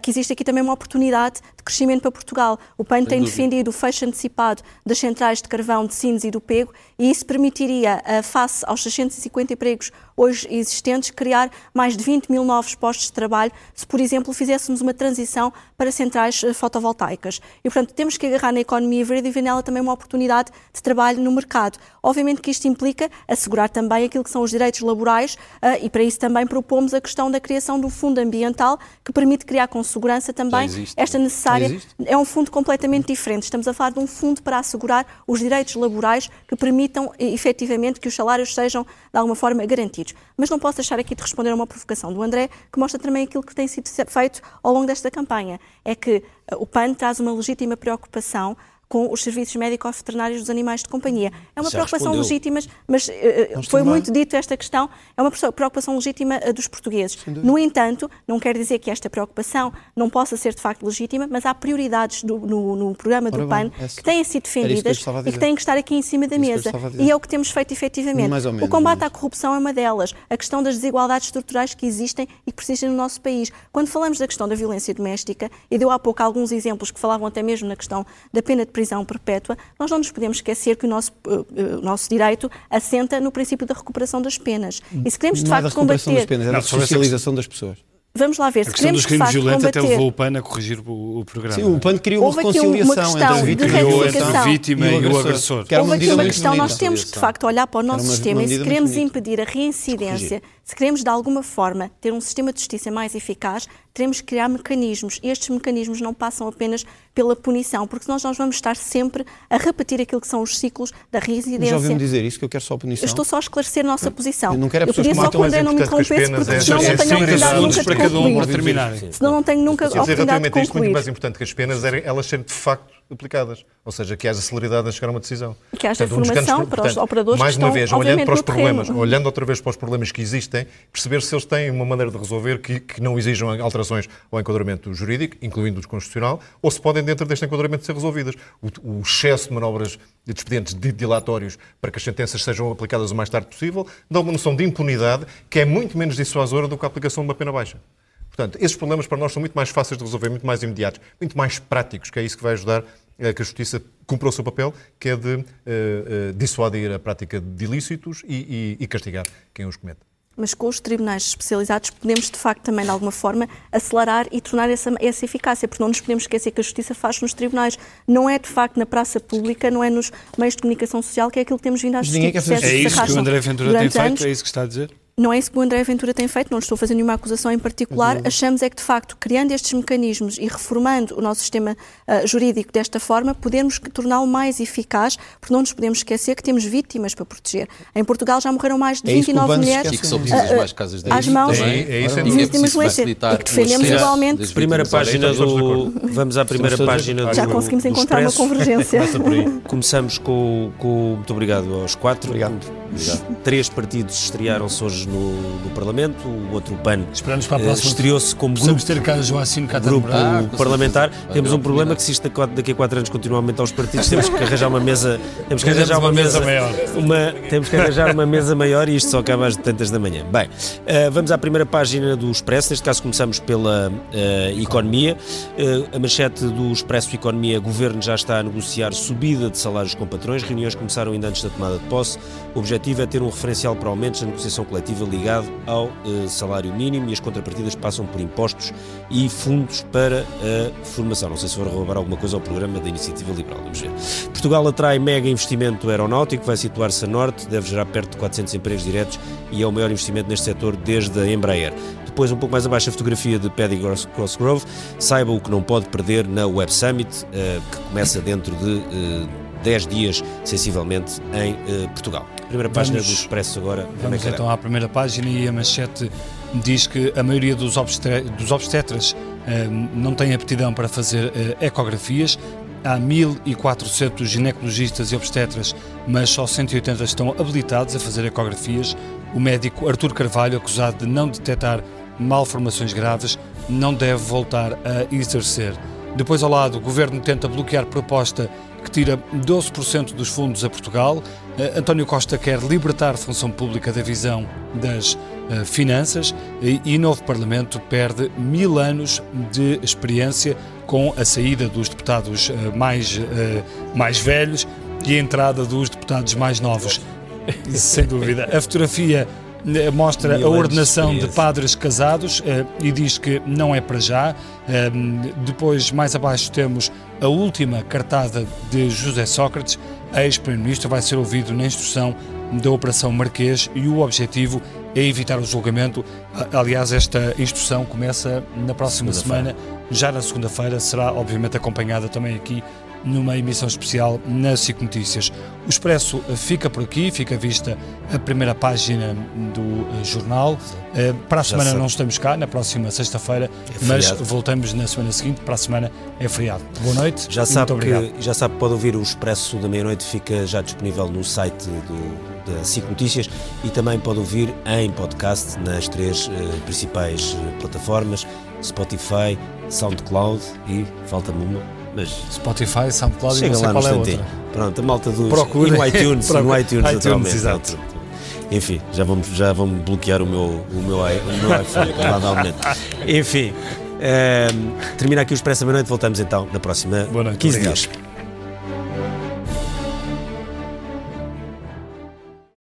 que existe aqui também uma oportunidade de crescimento para Portugal. O PAN tem defendido o fecho antecipado das centrais de carvão de Sines e do Pego e isso permitiria, face aos 650 empregos hoje existentes, criar mais de 20 mil novos postos de trabalho, se, por exemplo, fizéssemos uma transição para centrais eh, fotovoltaicas. E, portanto, temos que agarrar na economia verde e ver nela também uma oportunidade de trabalho no mercado. Obviamente que isto implica assegurar também aquilo que são os direitos laborais uh, e, para isso, também propomos a questão da criação do Fundo Ambiental, que permite criar criar com segurança também esta necessária. Já existe. É um fundo completamente diferente. Estamos a falar de um fundo para assegurar os direitos laborais que permitam eh, efetivamente que os salários sejam de alguma forma garantidos. Mas não posso deixar aqui de responder a uma provocação do André, que mostra também aquilo que tem sido feito ao longo desta campanha. É que eh, o PAN traz uma legítima preocupação com os serviços médico-veterinários dos animais de companhia. É uma Já preocupação respondeu. legítima, mas Nós foi também. muito dito esta questão, é uma preocupação legítima eh, dos portugueses. No entanto, não quer dizer que esta preocupação não possa ser de facto legítima, mas há prioridades do- no, no programa do Ora PAN bem, essa- que têm sido que eu defendidas a e que têm que estar aqui em cima da que eu mesa. E é o que temos feito efetivamente. Menos, o combate à corrupção é uma delas. A questão das desigualdades estruturais que existem e que persistem no nosso país. Quando falamos da questão da violência doméstica, e deu há pouco alguns exemplos que falavam até mesmo na questão da pena de prisão perpétua, nós não nos podemos esquecer que o nosso, o nosso direito assenta no princípio da recuperação das penas. E se queremos de Não é da facto recuperação das combater, penas, é Não, da essa socialização das pessoas. vamos lá ver, A se questão queremos dos de crimes violentos até combater levou o PAN a corrigir o, o programa. Sim, o PAN criou uma Houve aqui uma reconciliação questão entre a de vítima a vítima e o agressor. Que era uma Houve aqui uma questão, nós temos que de facto olhar para o nosso uma- sistema uma e se queremos impedir a reincidência, se queremos de alguma forma ter um sistema de justiça mais eficaz, teremos que criar mecanismos. E estes mecanismos não passam apenas pela punição, porque senão nós vamos estar sempre a repetir aquilo que são os ciclos da Mas já ouviu-me dizer isso, que eu quero só a punição. Eu estou só a esclarecer a nossa posição. eu não quero é eu pessoas que matam, não me mas é que as interrompesse, porque é- senão é não tenho a oportunidade nunca de para um para concluir. terminar. Senão não tenho nunca a oportunidade de a isto, muito concluir. mais importante que as penas elas serem de facto aplicadas. Ou seja, que haja celeridade a chegar a uma decisão. E que haja Portanto, um formação grandes- para os portanto, operadores Mais que uma estão, vez, olhando para os no terreno. problemas, olhando outra vez para os problemas que existem, perceber se eles têm uma maneira de resolver que, que não exijam alterações ao enquadramento jurídico, incluindo o constitucional, ou se podem, dentro deste enquadramento, ser resolvidas. O, o excesso de manobras de expedientes di- dilatórios para que as sentenças sejam aplicadas o mais tarde possível dá uma noção de impunidade que é muito menos dissuasora do que a aplicação de uma pena baixa. Portanto, esses problemas para nós são muito mais fáceis de resolver, muito mais imediatos, muito mais práticos, que é isso que vai ajudar a que a Justiça cumpra o seu papel, que é de eh, eh, dissuadir a prática de ilícitos e, e- e castigar quem os comete. Mas com os tribunais especializados podemos, de facto, também, de alguma forma, acelerar e tornar essa, essa eficácia, porque não nos podemos esquecer que a justiça faz nos tribunais. Não é, de facto, na praça pública, não é nos meios de comunicação social, que é aquilo que temos vindo a Mas assistir. ninguém quer fazer É isso que o André Ventura tem feito? anos. É isso que está a dizer? Não é isso que o André Ventura tem feito, não estou a fazer nenhuma acusação em particular. Achamos é que, de facto, criando estes mecanismos e reformando o nosso sistema ah, jurídico desta forma, podemos torná-lo mais eficaz, porque não nos podemos esquecer que temos vítimas para proteger. Em Portugal já morreram mais de É isso que o 29 Bando se mulheres são ah, ah, mais casas de às mãos. É isso, é E que vítimas de violência e que defendemos igualmente. Primeira página de do. Vamos à primeira página do. Já conseguimos do encontrar uma convergência. Começamos com, com muito obrigado aos quatro. Obrigado. Três partidos estrearam-se hoje no, no Parlamento, o outro PAN eh, estreou-se como grupo, ter cá Joacino cá grupo Ah, parlamentar. Temos um problema que se isto daqui- a quatro anos continua a aumentar os partidos, temos que arranjar uma mesa, temos que arranjar uma mesa maior. uma, temos que arranjar uma mesa maior e isto só acaba às tantas da manhã. Bem, eh, vamos à primeira página do Expresso, neste caso começamos pela eh, economia. Eh, a manchete do Expresso Economia, Governo já está a negociar subida de salários com patrões, reuniões começaram ainda antes da tomada de posse. O objetivo é ter um referencial para aumentos na negociação coletiva ligado ao eh, salário mínimo e as contrapartidas passam por impostos e fundos para a formação. Não sei se vou roubar alguma coisa ao programa da Iniciativa Liberal, vamos ver. Portugal atrai mega investimento aeronáutico, vai situar-se a norte, deve gerar perto de 400 empregos diretos e é o maior investimento neste setor desde a Embraer. Depois, um pouco mais abaixo, a fotografia de Paddy Crossgrove. Saiba o que não pode perder na Web Summit, eh, que começa dentro de eh, 10 dias, sensivelmente, em Portugal. Primeira página Vamos- do Expresso agora. Vamos então à primeira página e a manchete diz que a maioria dos, obstre- dos obstetras eh, não tem aptidão para fazer eh, ecografias. Há 1.400 ginecologistas e obstetras, mas só 180 estão habilitados a fazer ecografias. O médico Artur Carvalho, acusado de não detectar malformações graves, não deve voltar a exercer. Depois, ao lado, o governo tenta bloquear proposta que tira 12% dos fundos a Portugal. Eh, António Costa quer libertar a função pública da visão das eh, finanças e, novo Parlamento perde mil anos de experiência com a saída dos deputados eh, mais, mais velhos e a entrada dos deputados mais novos. Sem dúvida. A fotografia mostra Mil a ordenação de padres casados eh, e diz que não é para já. Eh, depois, mais abaixo, temos a última cartada de José Sócrates. Ex-Primeiro-Ministro vai ser ouvido na instrução da Operação Marquês e o objetivo é evitar o julgamento. Aliás, esta instrução começa na próxima semana, já na segunda-feira, será obviamente acompanhada também aqui numa emissão especial na SIC Notícias. O Expresso fica por aqui, fica vista a primeira página do eh, jornal. Eh, para a semana não estamos cá, na próxima sexta-feira, é mas voltamos na semana seguinte. Para a semana é feriado. Boa noite. Já sabe que já sabe pode ouvir o Expresso da meia-noite, fica já disponível no site do, da SIC Notícias e também pode ouvir em podcast nas três eh, principais plataformas: Spotify, SoundCloud e falta-me uma mas Spotify, SoundCloud Chega e não sei lá qual é outra. Pronto, a malta dos Procure. e no iTunes, no iTunes, iTunes exato. Enfim, já vamos, já vamos bloquear o meu, o meu, o meu iPhone. Enfim, um, termina aqui o Expresso da Meia-Noite, voltamos então na próxima Boa noite, 15 obrigado. dias.